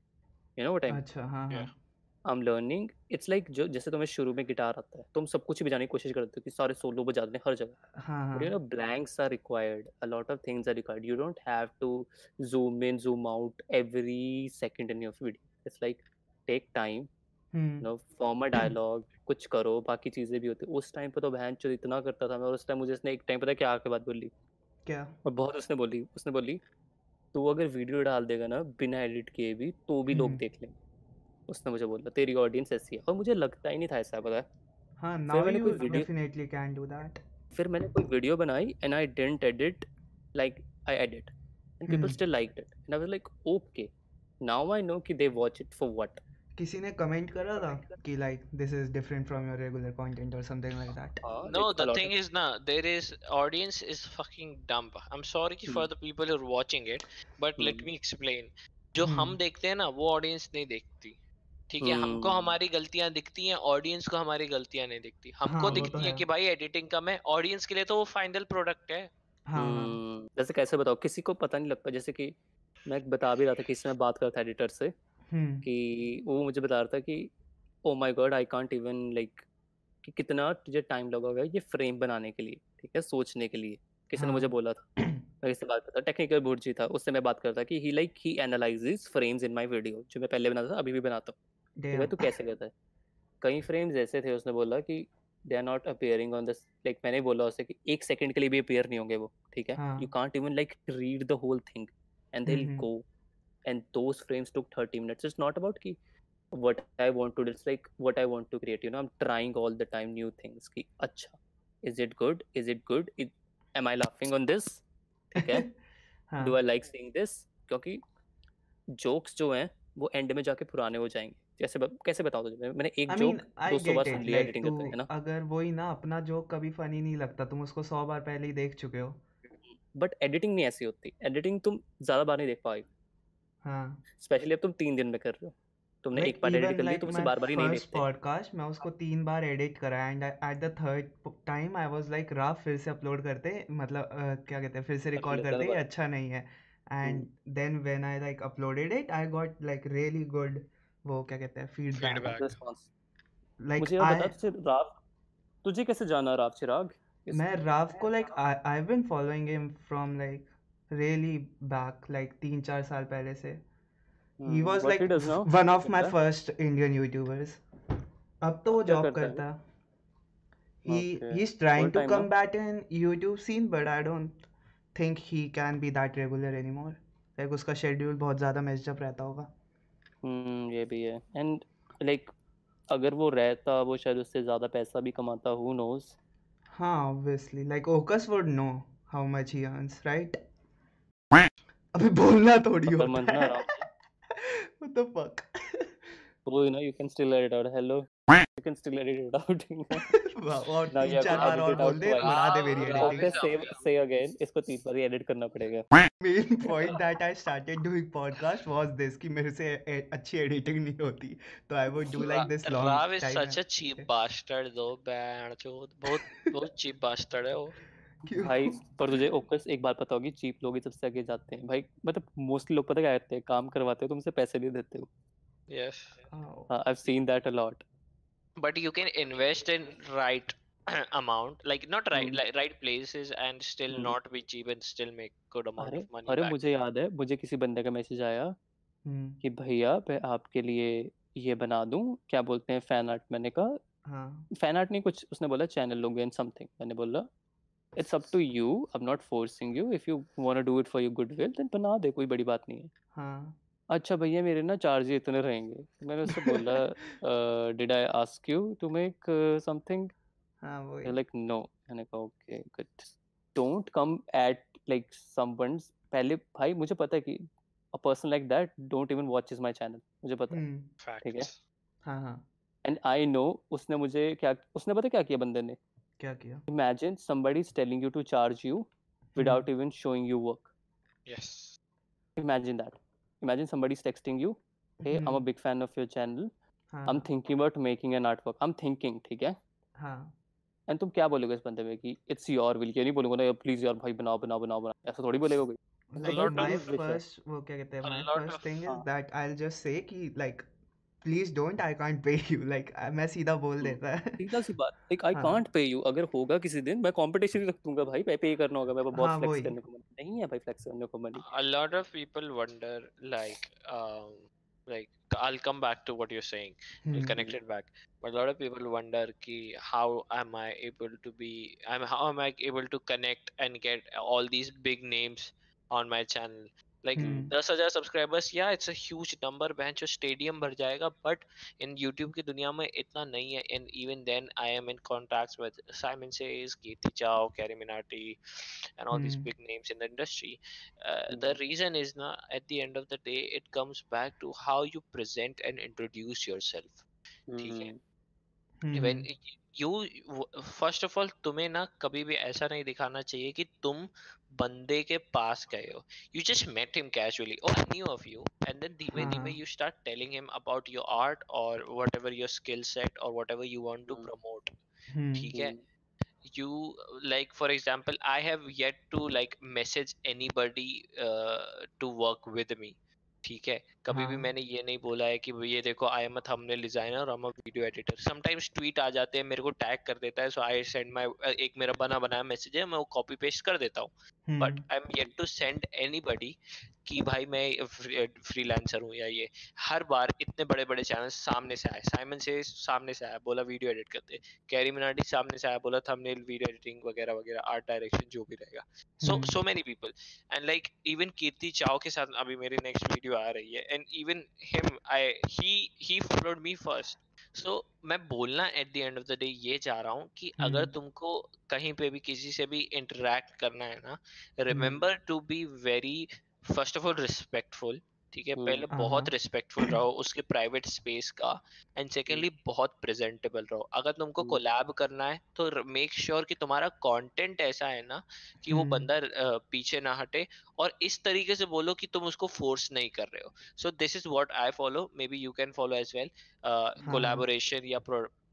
you know what I अच्छा हाँ. हाँ। I am learning it's like जो जैसे तुम्हें शुरू में गिटार आता है तुम सब कुछ बजाने की कोशिश करते हो कि सारे सोलो बजा दें हर जगह। हाँ but you हाँ know blanks are required. A lot of things are required. You don't have to zoom in zoom out every second in your video. It's like take time you know form a dialogue कुछ करो बाकी चीज़ें भी होती उस time पे तो बहन चो इतना करता था मैं और उस टाइम मुझे उसने एक टाइम पता क्या आके बात बोली? क्या? और बहुत उसने बोली उसने बोली तू अगर वीडियो डाल देगा ना बिना एडिट किए भी तो भी लोग हम्म। देख लेंगे। उसने मुझे बोला तेरी ऑडियंस ऐसी है। और मुझे लगता ही नहीं था ऐसा पता है। हाँ now you definitely can do that फिर मैंने कोई वीडियो बनाई and I didn't edit like I edit and people still liked it and I was like okay now I know कि they watch it for what किसी ने comment करा था कि like this is different from your regular content और something like that हाँ No, like the lot thing of is, na, there is audience is fucking dumb. I'm sorry कि for the people who are watching it, but let hmm me explain. जो हम हम्म देखते हैं ना वो audience नहीं देखती। ठीक है हमको हम्म हमारी गलतियाँ दिखती हैं ऑडियंस को हमारी गलतियाँ नहीं दिखती। हाँ हमको वो तो दिखती है है। कि भाई एडिटिंग कम है ऑडियंस के लिए तो वो फाइनल प्रोडक्ट है। हाँ हाँ। हम्म जैसे कैसे बताओ किसी को पता नहीं लगता जैसे कि मैं बता भी रहा था कि इसमें बात कर था एडिटर से। हम्म। कि वो मुझे बता रहा था कि ओ my god I can't even like कि कितना तुझे टाइम लगेगा ये फ्रेम बनाने के लिए ठीक है? सोचने के लिए। किसी ने मुझे हाँ। बोला था मैं इससे बात करता टेक्निकल बुर्जी था उससे मैं बात करता कि he like he analyses frames in my video जो मैं पहले बनाता था अभी भी बनाता हूँ। ठीक है तू कैसे करता है? कई फ्रेम्स ऐसे थे उसने बोला कि they are not appearing on this like मैंने बोला उसे कि एक सेकंड के लिए भी अपियर नहीं होंगे वो ठीक है? यू हाँ can't even like read the whole thing and they go and those frames took 30 minutes it's not about ki what i want to do it's like what i want to create you know i'm trying all the time new things ki acha is it good is it good it, am i laughing on this ठीक है हाँ do i like seeing this क्योंकि jokes जो हैं वो and में जाके पुराने हो जाएँगे कैसे ब- कैसे बताओ तुझे मैंने एक आई जोक मीन आई 200 बार सुन लिया एडिटिंग तू करते हैं ना अगर वही ना अपना जोक कभी फनी नहीं लगता तुम उसको सौ बार पहले ही देख चुके हो बट एडिटिंग नहीं ऐसी होती एडिटिंग तुम ज़्यादा बार नहीं देख पाओगे हाँ। स्पेशली अब तुम तीन दिन में कर रहे हो। तुमने एक बार एडिट कर ली लाइक तुम उसे बार बार ही नहीं फ़र्स्ट देखते। पॉडकास्ट मैं उसको तीन बार एडिट करा and at the third time I was like rough फिर से अपलोड करते मतलब क्या कहते हैं फिर से रिकॉर्ड करते ये अच्छा नहीं है। And then when I like uploaded it I got like really good वो क्या कहते हैं फीडबैक लाइक मुझे बता तुझे राव तुझे कैसे जाना राव चिराग? मैं राव को like I I been following him from like साल पहले से ही हम्म was what he like does now one of my करता है फ़र्स्ट इंडियन यूट्यूबर्स अब तो वो जॉब करता है है he okay he's trying to ना combat in YouTube scene but I don't think he can be that regular anymore like उसका schedule बहुत ज़्यादा messed up रहता होगा हम्म ये भी है एंड लाइक अगर वो रहता वो शायद उससे ज़्यादा पैसा भी कमाता हु नोस हाँ obviously like Okus would know how much he earns right अबे बोलना थोड़ी होता मंथ ना है। What the fuck? You know you can still edit out hello you can still edit it out वाह और नाउ तीन चार बार और बोल दे उड़ा दे मेरी इज़ ओके से से अगेन इसको तीन बार एडिट करना पड़ेगा। Main point that I started doing podcast was this कि मेरे से अच्छी एडिटिंग नहीं होती। तो I would do like this long time Rao is such a cheap bastard though band चोद बहुत बहुत चीप बास्टर्ड है वो। भाई पर तुझे ओकस एक बात पता होगी चीप लोग ही सबसे आगे जाते हैं। भाई मतलब मोस्टली लोग पता क्या करते हैं? काम करवाते हो तुमसे पैसे नहीं देते हो। यस. हाँ। I have seen that a lot but you can invest in right amount like not right hmm like right places and still hmm not be cheap and still make good amount अरे of money अरे मुझे याद है मुझे किसी बंदे का message आया हम्म कि भैया मैं आपके लिए ये बना दूँ क्या बोलते हैं फ़ैन आर्ट मैंने कहा हाँ। फ़ैन आर्ट नहीं कुछ उसने बोला चैनल लोगे एंड समथिंग मैंने बोला it's up to you I am not forcing you if you want to do it for your goodwill then बना दे कोई बड़ी बात नहीं है। हाँ। अच्छा भैया मेरे ना चार्ज इतने रहेंगे। मैंने उससे बोला did I ask you to make something हाँ वही। लाइक नो मैंने कहा okay good don't come at like someone's पहले भाई मुझे पता है कि a person like that don't even watches my channel मुझे पता है। हम्म। ठीक है? Facts. हाँ हाँ। एंड आई नो उसने मुझे क्या उसने पता क्या किया बंदे ने? क्या किया? Imagine somebody is telling you to charge you without even showing you work yes imagine that imagine somebody is texting you hey I am a big fan of your channel I am thinking about making an artwork I am thinking ठीक है? हाँ। And तुम क्या बोलोगे इस बंदे में कि इट्स योर विल के नहीं बोलोगे ना प्लीज़ योर भाई बनाओ बनाओ बनाओ बनाओ. ऐसा थोड़ी बोलोगे लॉट ऑफ़ फ़र्स्ट वो क्या कहते हैं first thing is that I will just say कि like please don't I can't pay you like I- मैं सीधा बोल हम्म। देता है सीधा सी बात लाइक आई हाँ। कांट पे यू अगर होगा किसी दिन मैं कंपटीशन ही रख दूँगा भाई पे पे करना होगा मैं बहुत हाँ, फ्लेक्स करने को मन नहीं है भाई फ्लेक्स करने को मन a lot of people wonder like um like i'll come back to what you're saying hmm. we'll hmm connect it back but a lot of people wonder ki how am i able to be i'm how am i able to connect and get all these big names on my channel like हम्म दस हज़ार subscribers या it's a huge number bench stadium भर जाएगा but in YouTube की दुनिया में इतना नहीं है and even then I am in contacts with Simon says Kirti Chao Carry Minati and all these Hmm. big names in the industry. Uh, the reason is na at the end of the day it comes back to how you present and introduce ठीक है? When you first of all तुम्हें ना कभी भी ऐसा नहीं दिखाना चाहिए कि तुम बंदे के पास गए हो। You just met him casually और knew of you and then धीमे धीमे। You start telling him about your art और whatever your skill set और whatever you want to. Promote ठीक है? you like for example i have yet to like message anybody uh, to work with me ठीक है? कभी भी हाँ। मैंने ये नहीं बोला है कि ये देखो I am a thumbnail designer और I am video editor sometimes tweet आ जाते हैं मेरे को टैग कर देता है सो आई सेंड माय एक मेरा बना बनाया मैसेज है मैं वो कॉपी पेस्ट कर देता हूँ। But I am yet to send anybody कि भाई मैं फ्रीलांसर हूँ या ये। हर बार इतने बड़े बड़े चैनल सामने से आए। साइमन से सामने से आया बोला वीडियो एडिट करते कैरी मिनाटी सामने से आया बोला थंबनेल वीडियो एडिटिंग वगैरह वगैरह आर्ट डायरेक्शन जो भी रहेगा। So hmm. so many people and like even kirti chao के साथ अभी मेरी next video आ रही है। And even him i he he followed me so so, मैं बोलना at the end of the day ये चाह रहा हूँ कि hmm. अगर हम्म। तुमको कहीं पे भी किसी से भी इंटरेक्ट करना है ना remember to be very first of all respectful ठीक है हम्म। पहले हाँ, बहुत हाँ। रिस्पेक्टफुल रहो उसके प्राइवेट स्पेस का एंड सेकेंडली बहुत प्रेजेंटेबल रहो अगर तुमको हम्म। कोलैब करना है तो मेक श्योर sure कि तुम्हारा कंटेंट ऐसा है ना कि वो हम्म। बंदा पीछे ना हटे और इस तरीके से बोलो कि तुम उसको फोर्स नहीं कर रहे हो so this is what I follow maybe you can follow as well collaboration या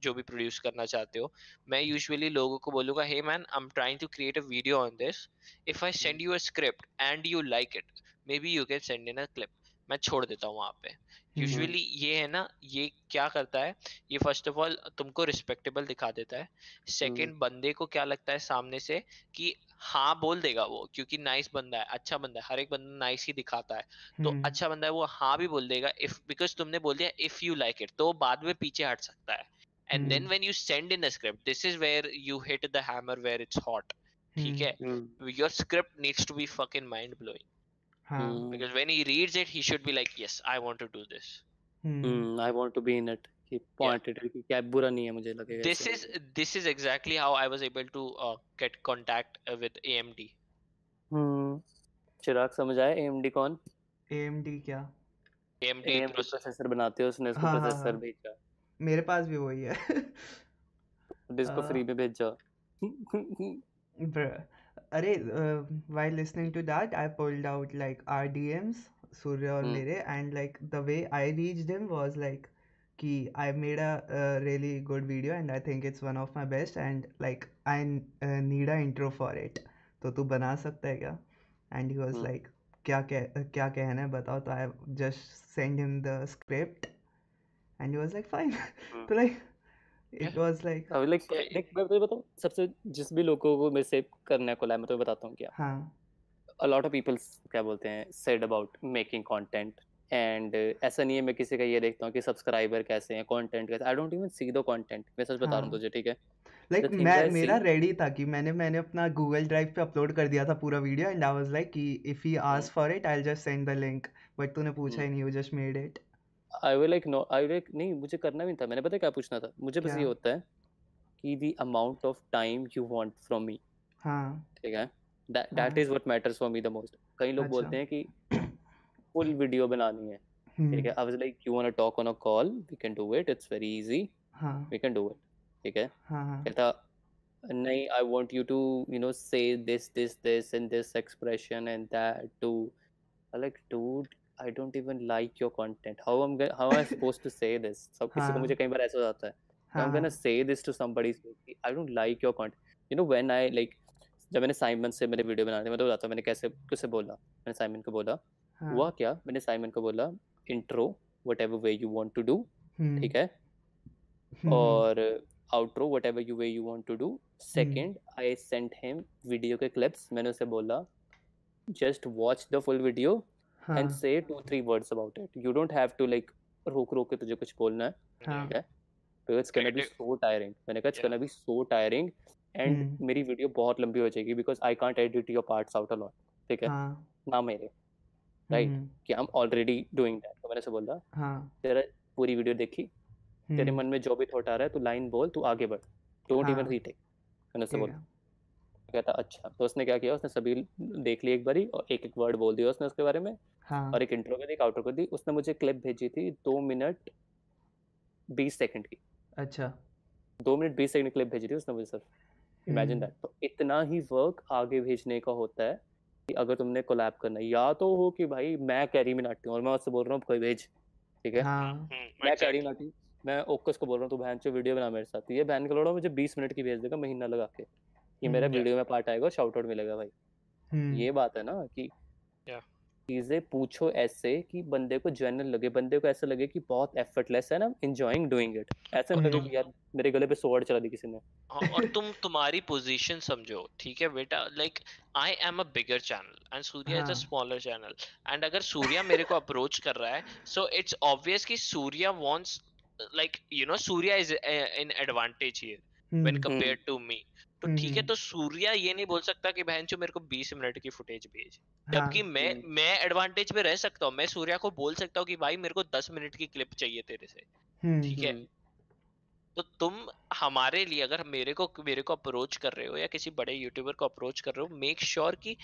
जो भी प्रोड्यूस करना चाहते हो मैं यूजुअली लोगों को बोलूँगा hey man I am trying to create a video on this if I send you a script and you like it maybe you can send in a clip मैं छोड़ देता हूँ वहाँ पे। यूजुअली ये है ना ये क्या करता है ये फ़र्स्ट ऑफ़ ऑल तुमको रिस्पेक्टेबल दिखा देता है सेकंड बंदे को क्या लगता है सामने से कि हाँ बोल देगा वो क्योंकि नाइस बंदा है अच्छा बंदा है हर एक बंदा नाइस ही दिखाता है तो। अच्छा बंदा है वो हाँ भी बोल देगा इफ़ बिकॉज़ तुमने बोल दिया इफ़ यू लाइक इट तो बाद में पीछे हट सकता है and then. When you send in script this is where you hit the hammer where it's hot ठीक है। Your script needs to be fucking mind blowing हाँ हम्म। because when he reads it he should be like yes i want to do this hmm. Hmm I want to be in it कि pointed कि क्या बुरा नहीं है मुझे लगेगा this इससे। is this is exactly how i was able to uh, get contact uh, with amd हम्म चिराग समझ आया एएमडी कौन AMD क्या amd एएमडी प्रोसेसर बनाते हो उसने उसको हाँ, हाँ, प्रोसेसर हाँ। भेजा मेरे पास भी वही है जिसको फ्री हाँ। में भेजा Bruh. अरे uh, while listening to that I pulled out like our DMs Surya और Hmm. मेरे and like the way I reached him was like कि I made a, uh really good video and I think it's one of my best and like I uh, need a intro for it तो तू बना सकता है क्या and he was Hmm. like क्या कह क्या कहना है बताओ तो I just send him the script and he was like fine तो like it Yeah. was like अब लाइक लाइक मैं तुझे बताऊँ सबसे जिस भी लोगों को मैं से करना है कोलैब मैं बताता हूँ क्या। हाँ। A lot of people क्या बोलते हैं said about making content and uh, ऐसा नहीं है मैं किसी का ये देखता हूँ कि सब्सक्राइबर कैसे हैं कंटेंट कैसे I don't even see the content मैं सच बता रहा हूँ। तुझे ठीक है? लाइक The things मैं मेरा रेडी था कि मैंने मैंने अपना गूगल ड्राइव पे अपलोड कर दिया था पूरा video and I was like कि if he ask for it I just send the link but तूने पूछा ही नहीं you just made it I will like no I like नहीं मुझे करना भी था। मैंने पता क्या पूछना था? मुझे बस ये होता है कि the amount of time you want from me हाँ। ठीक है? That. Is what matters for me the most कई लोग अच्छा। बोलते हैं कि फुल वीडियो बनानी है ठीक है? I was like you want to talk on a call we can do it it's very easy हाँ। वी कैन डू इट ठीक है? हाँ हाँ। कहता नहीं I want you to you know say this this this and this expression and that too I'm like don't even like your content. How am how am I supposed to say this? सब किसी को हाँ। मुझे कई बार ऐसा हो जाता है। So I'm हाँ। gonna say this to somebody कि I don't like your content. You know when I like जब मैंने साइमन से मैंने वीडियो बनाने मैं तो बताता मैंने कैसे किसे बोला? मैंने साइमन को बोला। हाँ। हुआ क्या? मैंने साइमन को बोला intro whatever way you want to do hmm. ठीक है? हम्म और outro whatever you way you want to do second I sent him video के क्लिप्स मैंने उसे बोला just watch the full video and say two three words about it you don't have to like रोक रोक के तुझे कुछ बोलना है हाँ। ठीक है? तो it's gonna be. So tiring मैंने कहा it's. Gonna be so tiring and मेरी वीडियो बहुत लंबी हो जाएगी because I can't edit your parts out a lot ठीक है? हाँ। ना मेरे राइट हम्म। कि I am already doing that तो मैंने उसे बोला हाँ। तेरा पूरी वीडियो देखी? तेरे हम्म। मन में जो भी थॉट आ रहा है तू लाइन बोल तू आगे बढ़. डोंट इवन रीटेक मैंने ठीक बोला। कहता अच्छा। तो उसने क्या किया? उसने सभी देख ली एक बारी और एक एक वर्ड बोल दिया उसने उसके बारे में हाँ। और एक इंट्रो कर दी एक आउटर कर दी। उसने मुझे क्लिप भेजी थी दो मिनट बीस सेकंड की। अच्छा। दो मिनट बीस सेकंड क्लिप भेजी थी उसने मुझे सिर्फ़। Imagine hmm. दैट तो इतना ही वर्क आगे भेजने का होता है कि अगर तुमने कोलैब करना है या तो हो कि भाई मैं कैरी मिनाटी हूँ और मैं उससे बोल रहा हूँ कोई भेज। ठीक है? हाँ। मैं कैरी मिनाटी मैं ओकस को बोल रहा हूँ तू बहन चो वीडियो बना मेरे साथ। तो ये बहन का लोड़ा मुझे बीस मिनट की भेज देगा महीना लगा के। कि मेरा हम्म वीडियो में पार्ट आएगा शाउट आउट मिलेगा भाई। हम्म। ये बात है ना कि. चीज़ें पूछो ऐसे कि बंदे को जेन्युइन लगे बंदे को ऐसा लगे कि बहुत एफर्टलेस है ना एंजॉयिंग डूइंग इट ऐसे ना लगे यार मेरे गले पे स्वॉर्ड चला दी किसी ने। हाँ, और तुम तुम्हारी पोजीशन समझो ठीक है बेटा? Like I am a bigger channel and Surya is a smaller channel and अगर सूर्या मेरे को अप्रोच कर रहा है सो इट्स ऑब्वियस कि Surya wants like you know Surya is in advantage here when compared to me तो ठीक है हम्म। तो सूर्या ये नहीं बोल सकता कि बहन मेरे को 20 मिनट की फुटेज भेज। हाँ जबकि मैं हम्म मैं एडवांटेज में रह सकता हूँ। मैं सूर्या को बोल सकता हूँ कि भाई मेरे को 10 मिनट की क्लिप चाहिए तेरे से। हम्म ठीक है? हम्म। तो तुम हमारे लिए अगर मेरे को मेरे को अप्रोच कर रहे हो या किसी बड़े यूट्यूबर को अप्रोच कर रहे हो मेक श्योर sure कि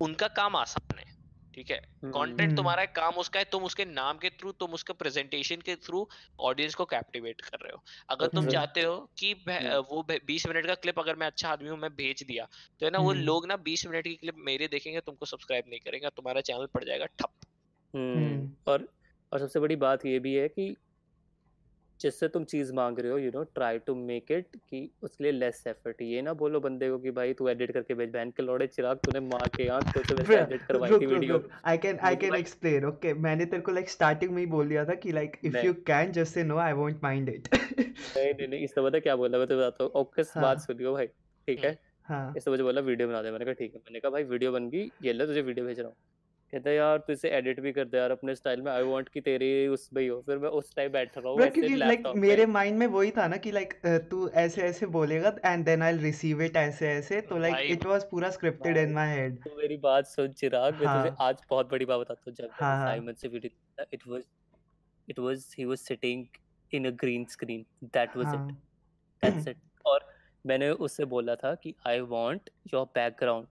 उनका काम आसान है। ठीक है? कंटेंट हम्म। तुम्हारा है, काम उसका है तुम उसके नाम के थ्रू तुम उसके प्रेजेंटेशन के थ्रू ऑडियंस को कैप्टिवेट कर रहे हो। अगर तुम हम्म। चाहते हो कि हम्म। वो बीस मिनट का क्लिप अगर मैं अच्छा आदमी हूँ मैं भेज दिया तो है ना वो हम्म। लोग ना बीस मिनट की क्लिप मेरे देखेंगे तुमको सब्सक्राइब नहीं करेंगे तुम्हारा चैनल पड़ जाएगा ठप। हम्म हम्म। और और सबसे बड़ी बात ये भी है कि जिससे तुम चीज़ मांग रहे हो you know try to make it कि उसके लिए लेस एफर्ट ये ना बोलो बंदे को कि भाई तू एडिट करके भेज बहन के लौड़े चिराग तूने मार के आँख तो वैसे एडिट करवाई थी video I can I can explain okay मैंने तेरे को लाइक स्टार्टिंग में ही बोल दिया था कि like if you can just say no I won't mind it नहीं नहीं नहीं इसने पता क्या बोला? मैं तो बताता हूँ ओकस हाँ। बात सुनियो भाई? ठीक है? हाँ। इसने मुझे बोला वीडियो बना दे। मैंने कहा ठीक है। मैंने कहा भाई वीडियो बन गई ये ले तुझे वीडियो भेज रहा हूँ। कहता है यार तू इसे एडिट भी कर दे यार अपने स्टाइल में। आई वांट कि तेरे उस में ही फिर मैं उस टाइम बैठ रहा हूँ ऐसे लाइक मेरे माइंड में वही था ना कि लाइक तू ऐसे ऐसे बोलेगा and then I will receive it ऐसे ऐसे तो लाइक इट वाज पूरा स्क्रिप्टेड इन माय हेड तो मेरी बात सुन चिराग। मैं तुझे हाँ। आज बहुत बड़ी बात बताता हूँ जब मैंने हाँ हाँ। साइमन से video it was it was he was sitting in a green screen that was it that's it और मैंने उससे बोला था कि आई वांट योर बैकग्राउंड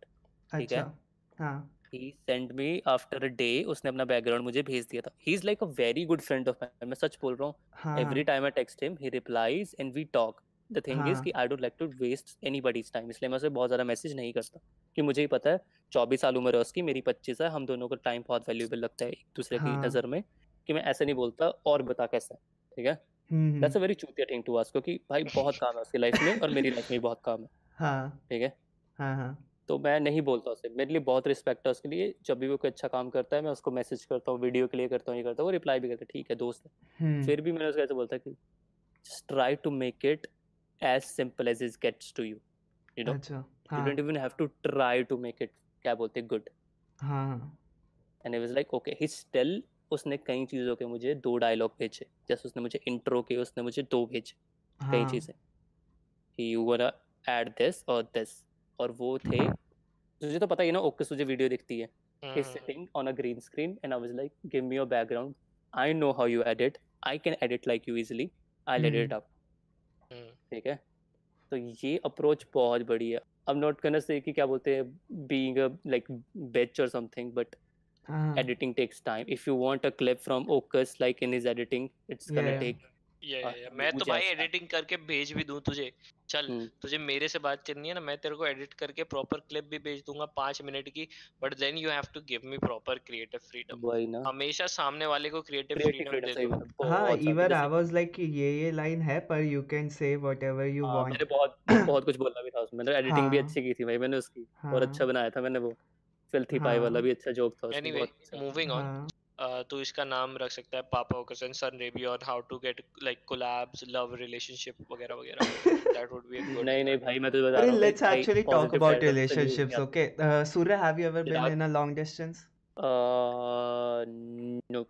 ठीक है? अच्छा। हाँ। He send me after a day उसने अपना बैकग्राउंड मुझे भेज दिया था। He is like a very good friend of mine मैं सच बोल रहा हूँ। Every time I text him he replies and we talk the thing is कि I don't like to waste anybody's time इसलिए मैं उसे बहुत ज़्यादा मैसेज नहीं करता। कि मुझे ही पता है चौबीस साल उम्र है उसकी मेरी पच्चीस है हम दोनों को टाइम बहुत वैल्यूएबल लगता है एक दूसरे की हाँ। नज़र में कि मैं ऐसे नहीं बोलता और बता कैसा ठीक है? दैट्स अ वेरी चूतिया थिंग टू आस्क क्योंकि भाई बहुत काम है उसकी लाइफ में और मेरी लाइफ में भी बहुत काम है हाँ। ठीक है? हाँ हाँ। तो मैं नहीं बोलता उसे। मेरे लिए बहुत रिस्पेक्ट है उसके लिए। जब भी वो कोई अच्छा काम करता है मैं उसको मैसेज करता हूँ वीडियो के लिए करता हूँ ये करता हूँ वो रिप्लाई भी करता है ठीक है दोस्त है। हम्म। फिर भी मैंने उसको ऐसे बोलता कि just try to make it as simple as is gets to you you know you don't even have to try to make it क्या बोलते हैं good and was like okay he still उसने कई चीज़ों के मुझे दो डायलॉग भेजे। जैसे उसने मुझे इंट्रो के उसने मुझे दो भेजे कई चीज़ें। यू वांना ऐड दिस और दिस और वो थे तुझे तो पता ही है ना ओके तुझे वीडियो दिखती है हम्म he's sitting on a green screen and I was like, give me your background. I know how you edit. I can edit like you easily. I'll edit it hmm up. हम्म ठीक है तो ये approach बहुत बड़ी है I'm not gonna say कि क्या बोलते हैं being a like bitch or something but हाँ editing takes time if you want a clip from Ocus like in his editing it's gonna Yeah. take या मैं तो भाई एडिटिंग करके भेज भी दूँ तुझे। चल हम्म, तुझे मेरे से बात करनी है ना मैं तेरे को एडिट करके प्रॉपर क्लिप भी भेज दूँगा पाँच मिनट की but then you have to give me proper creative freedom वही ना। हमेशा सामने वाले को क्रिएटिव फ्रीडम दे दो। हाँ। इवन आई वाज लाइक कि ये ये लाइन है पर you can say whatever you want मैंने बहुत बहुत कुछ बोला भी था उसमें। मतलब एडिटिंग भी हाँ। अच्छी की थी भाई मैंने उसकी। और अच्छा हाँ बनाया था मैंने वो। फिल्थी पाई वाला हाँ। भी अच्छा जोक था उसमें एनीवे बहुत अच्छा। मूविंग ऑन तू इसका नाम रख सकता है पापा ओकसन सन रेबी और how to get like collabs love relationship वगैरह वगैरह that would be a good नहीं नहीं भाई मैं तुझे बता अरे रहा हूँ let's भाई actually talk positive about characters से use relationships किया okay uh, Surya have you ever been Chirag? in a long distance uh no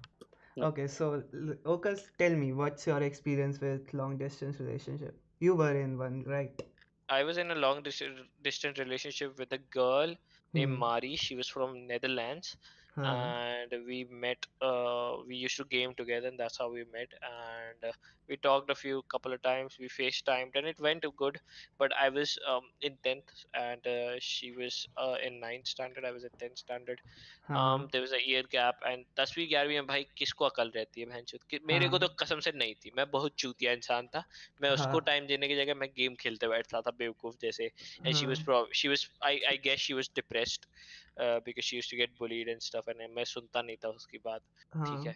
No. okay so l- Okas tell me what's your experience with long distance relationship you were in one right I was in a long dis- distance relationship with a girl named Hmm. Mari. She was from Netherlands, हाँ and we met. Uh, we used to game together, and that's how we met. And uh, we talked a few couple of times. We FaceTimed, and it went good. But I was um, in tenth, and uh, she was uh, in ninth standard. I was in tenth standard. हाँ um there was a year gap and दसवीं ग्यारहवीं में भाई किसको अकल रहती है बहन कि मेरे को हाँ। तो कसम से नहीं थी मैं बहुत चूतिया इंसान था मैं उसको हाँ। टाइम देने की जगह मैं गेम खेलते बैठता था बेवकूफ जैसे and she was हाँ prob she was I I guess she was depressed uh, because she used to get bullied and stuff and मैं सुनता नहीं था उसकी बात ठीक हाँ है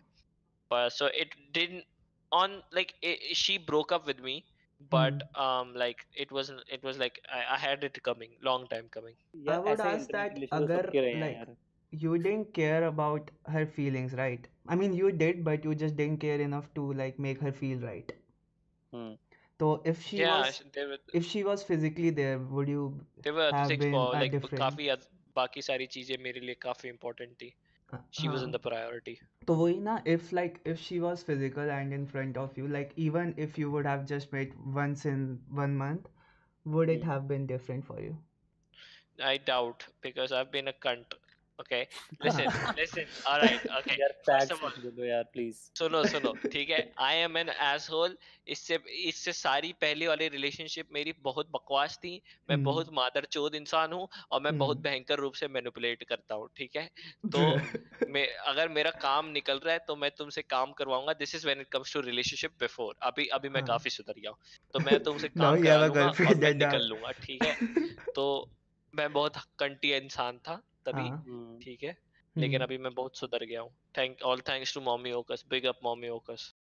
but so it didn't on like it, she broke up with me but um like it wasn't it was like I, I had it coming long time coming I यार would ऐसे ask internet that relationship अगर सबके रहे हैं like यार you didn't care about her feelings right I mean you did but you just didn't care enough to like make her feel right hmm so if she yeah was there were if she was physically there would you there were other have things been for a like different काफी अद- बाकी सारी चीज़ें मेरे लिए काफ़ी important थी हाँ she was in हाँ the priority तो वही ना if like if she was physical and in front of you like even if you would have just met once in one month would it hmm have been different for you I doubt because I've been a cunt. Okay, listen, listen. All right, यार First facts of all, मत बोलो यार please सुनो सुनो ठीक है? I am an asshole इससे इससे सारी पहले वाली रिलेशनशिप मेरी बहुत बकवास थी। मैं हम्म। बहुत मादरचोद इंसान हूँ और मैं बहुत हम्म। भयंकर रूप से मैनिपुलेट करता हूँ ठीक है? तो मैं अगर मेरा काम निकल रहा है तो मैं तुमसे काम करवाऊँगा। This is when it comes to relationship before अभी अभी मैं हाँ। काफ़ी सुधर गया हूँ तो मैं तुमसे काम you have करा a लूँगा और मैं निकल लूँगा ठीक है? तो मैं बहुत कंटी इंसान था। तभी हाँ। ठीक है? लेकिन हम्म। अभी मैं बहुत सुधर गया हूँ। Thank all thanks to mommy Okas big up mommy Okas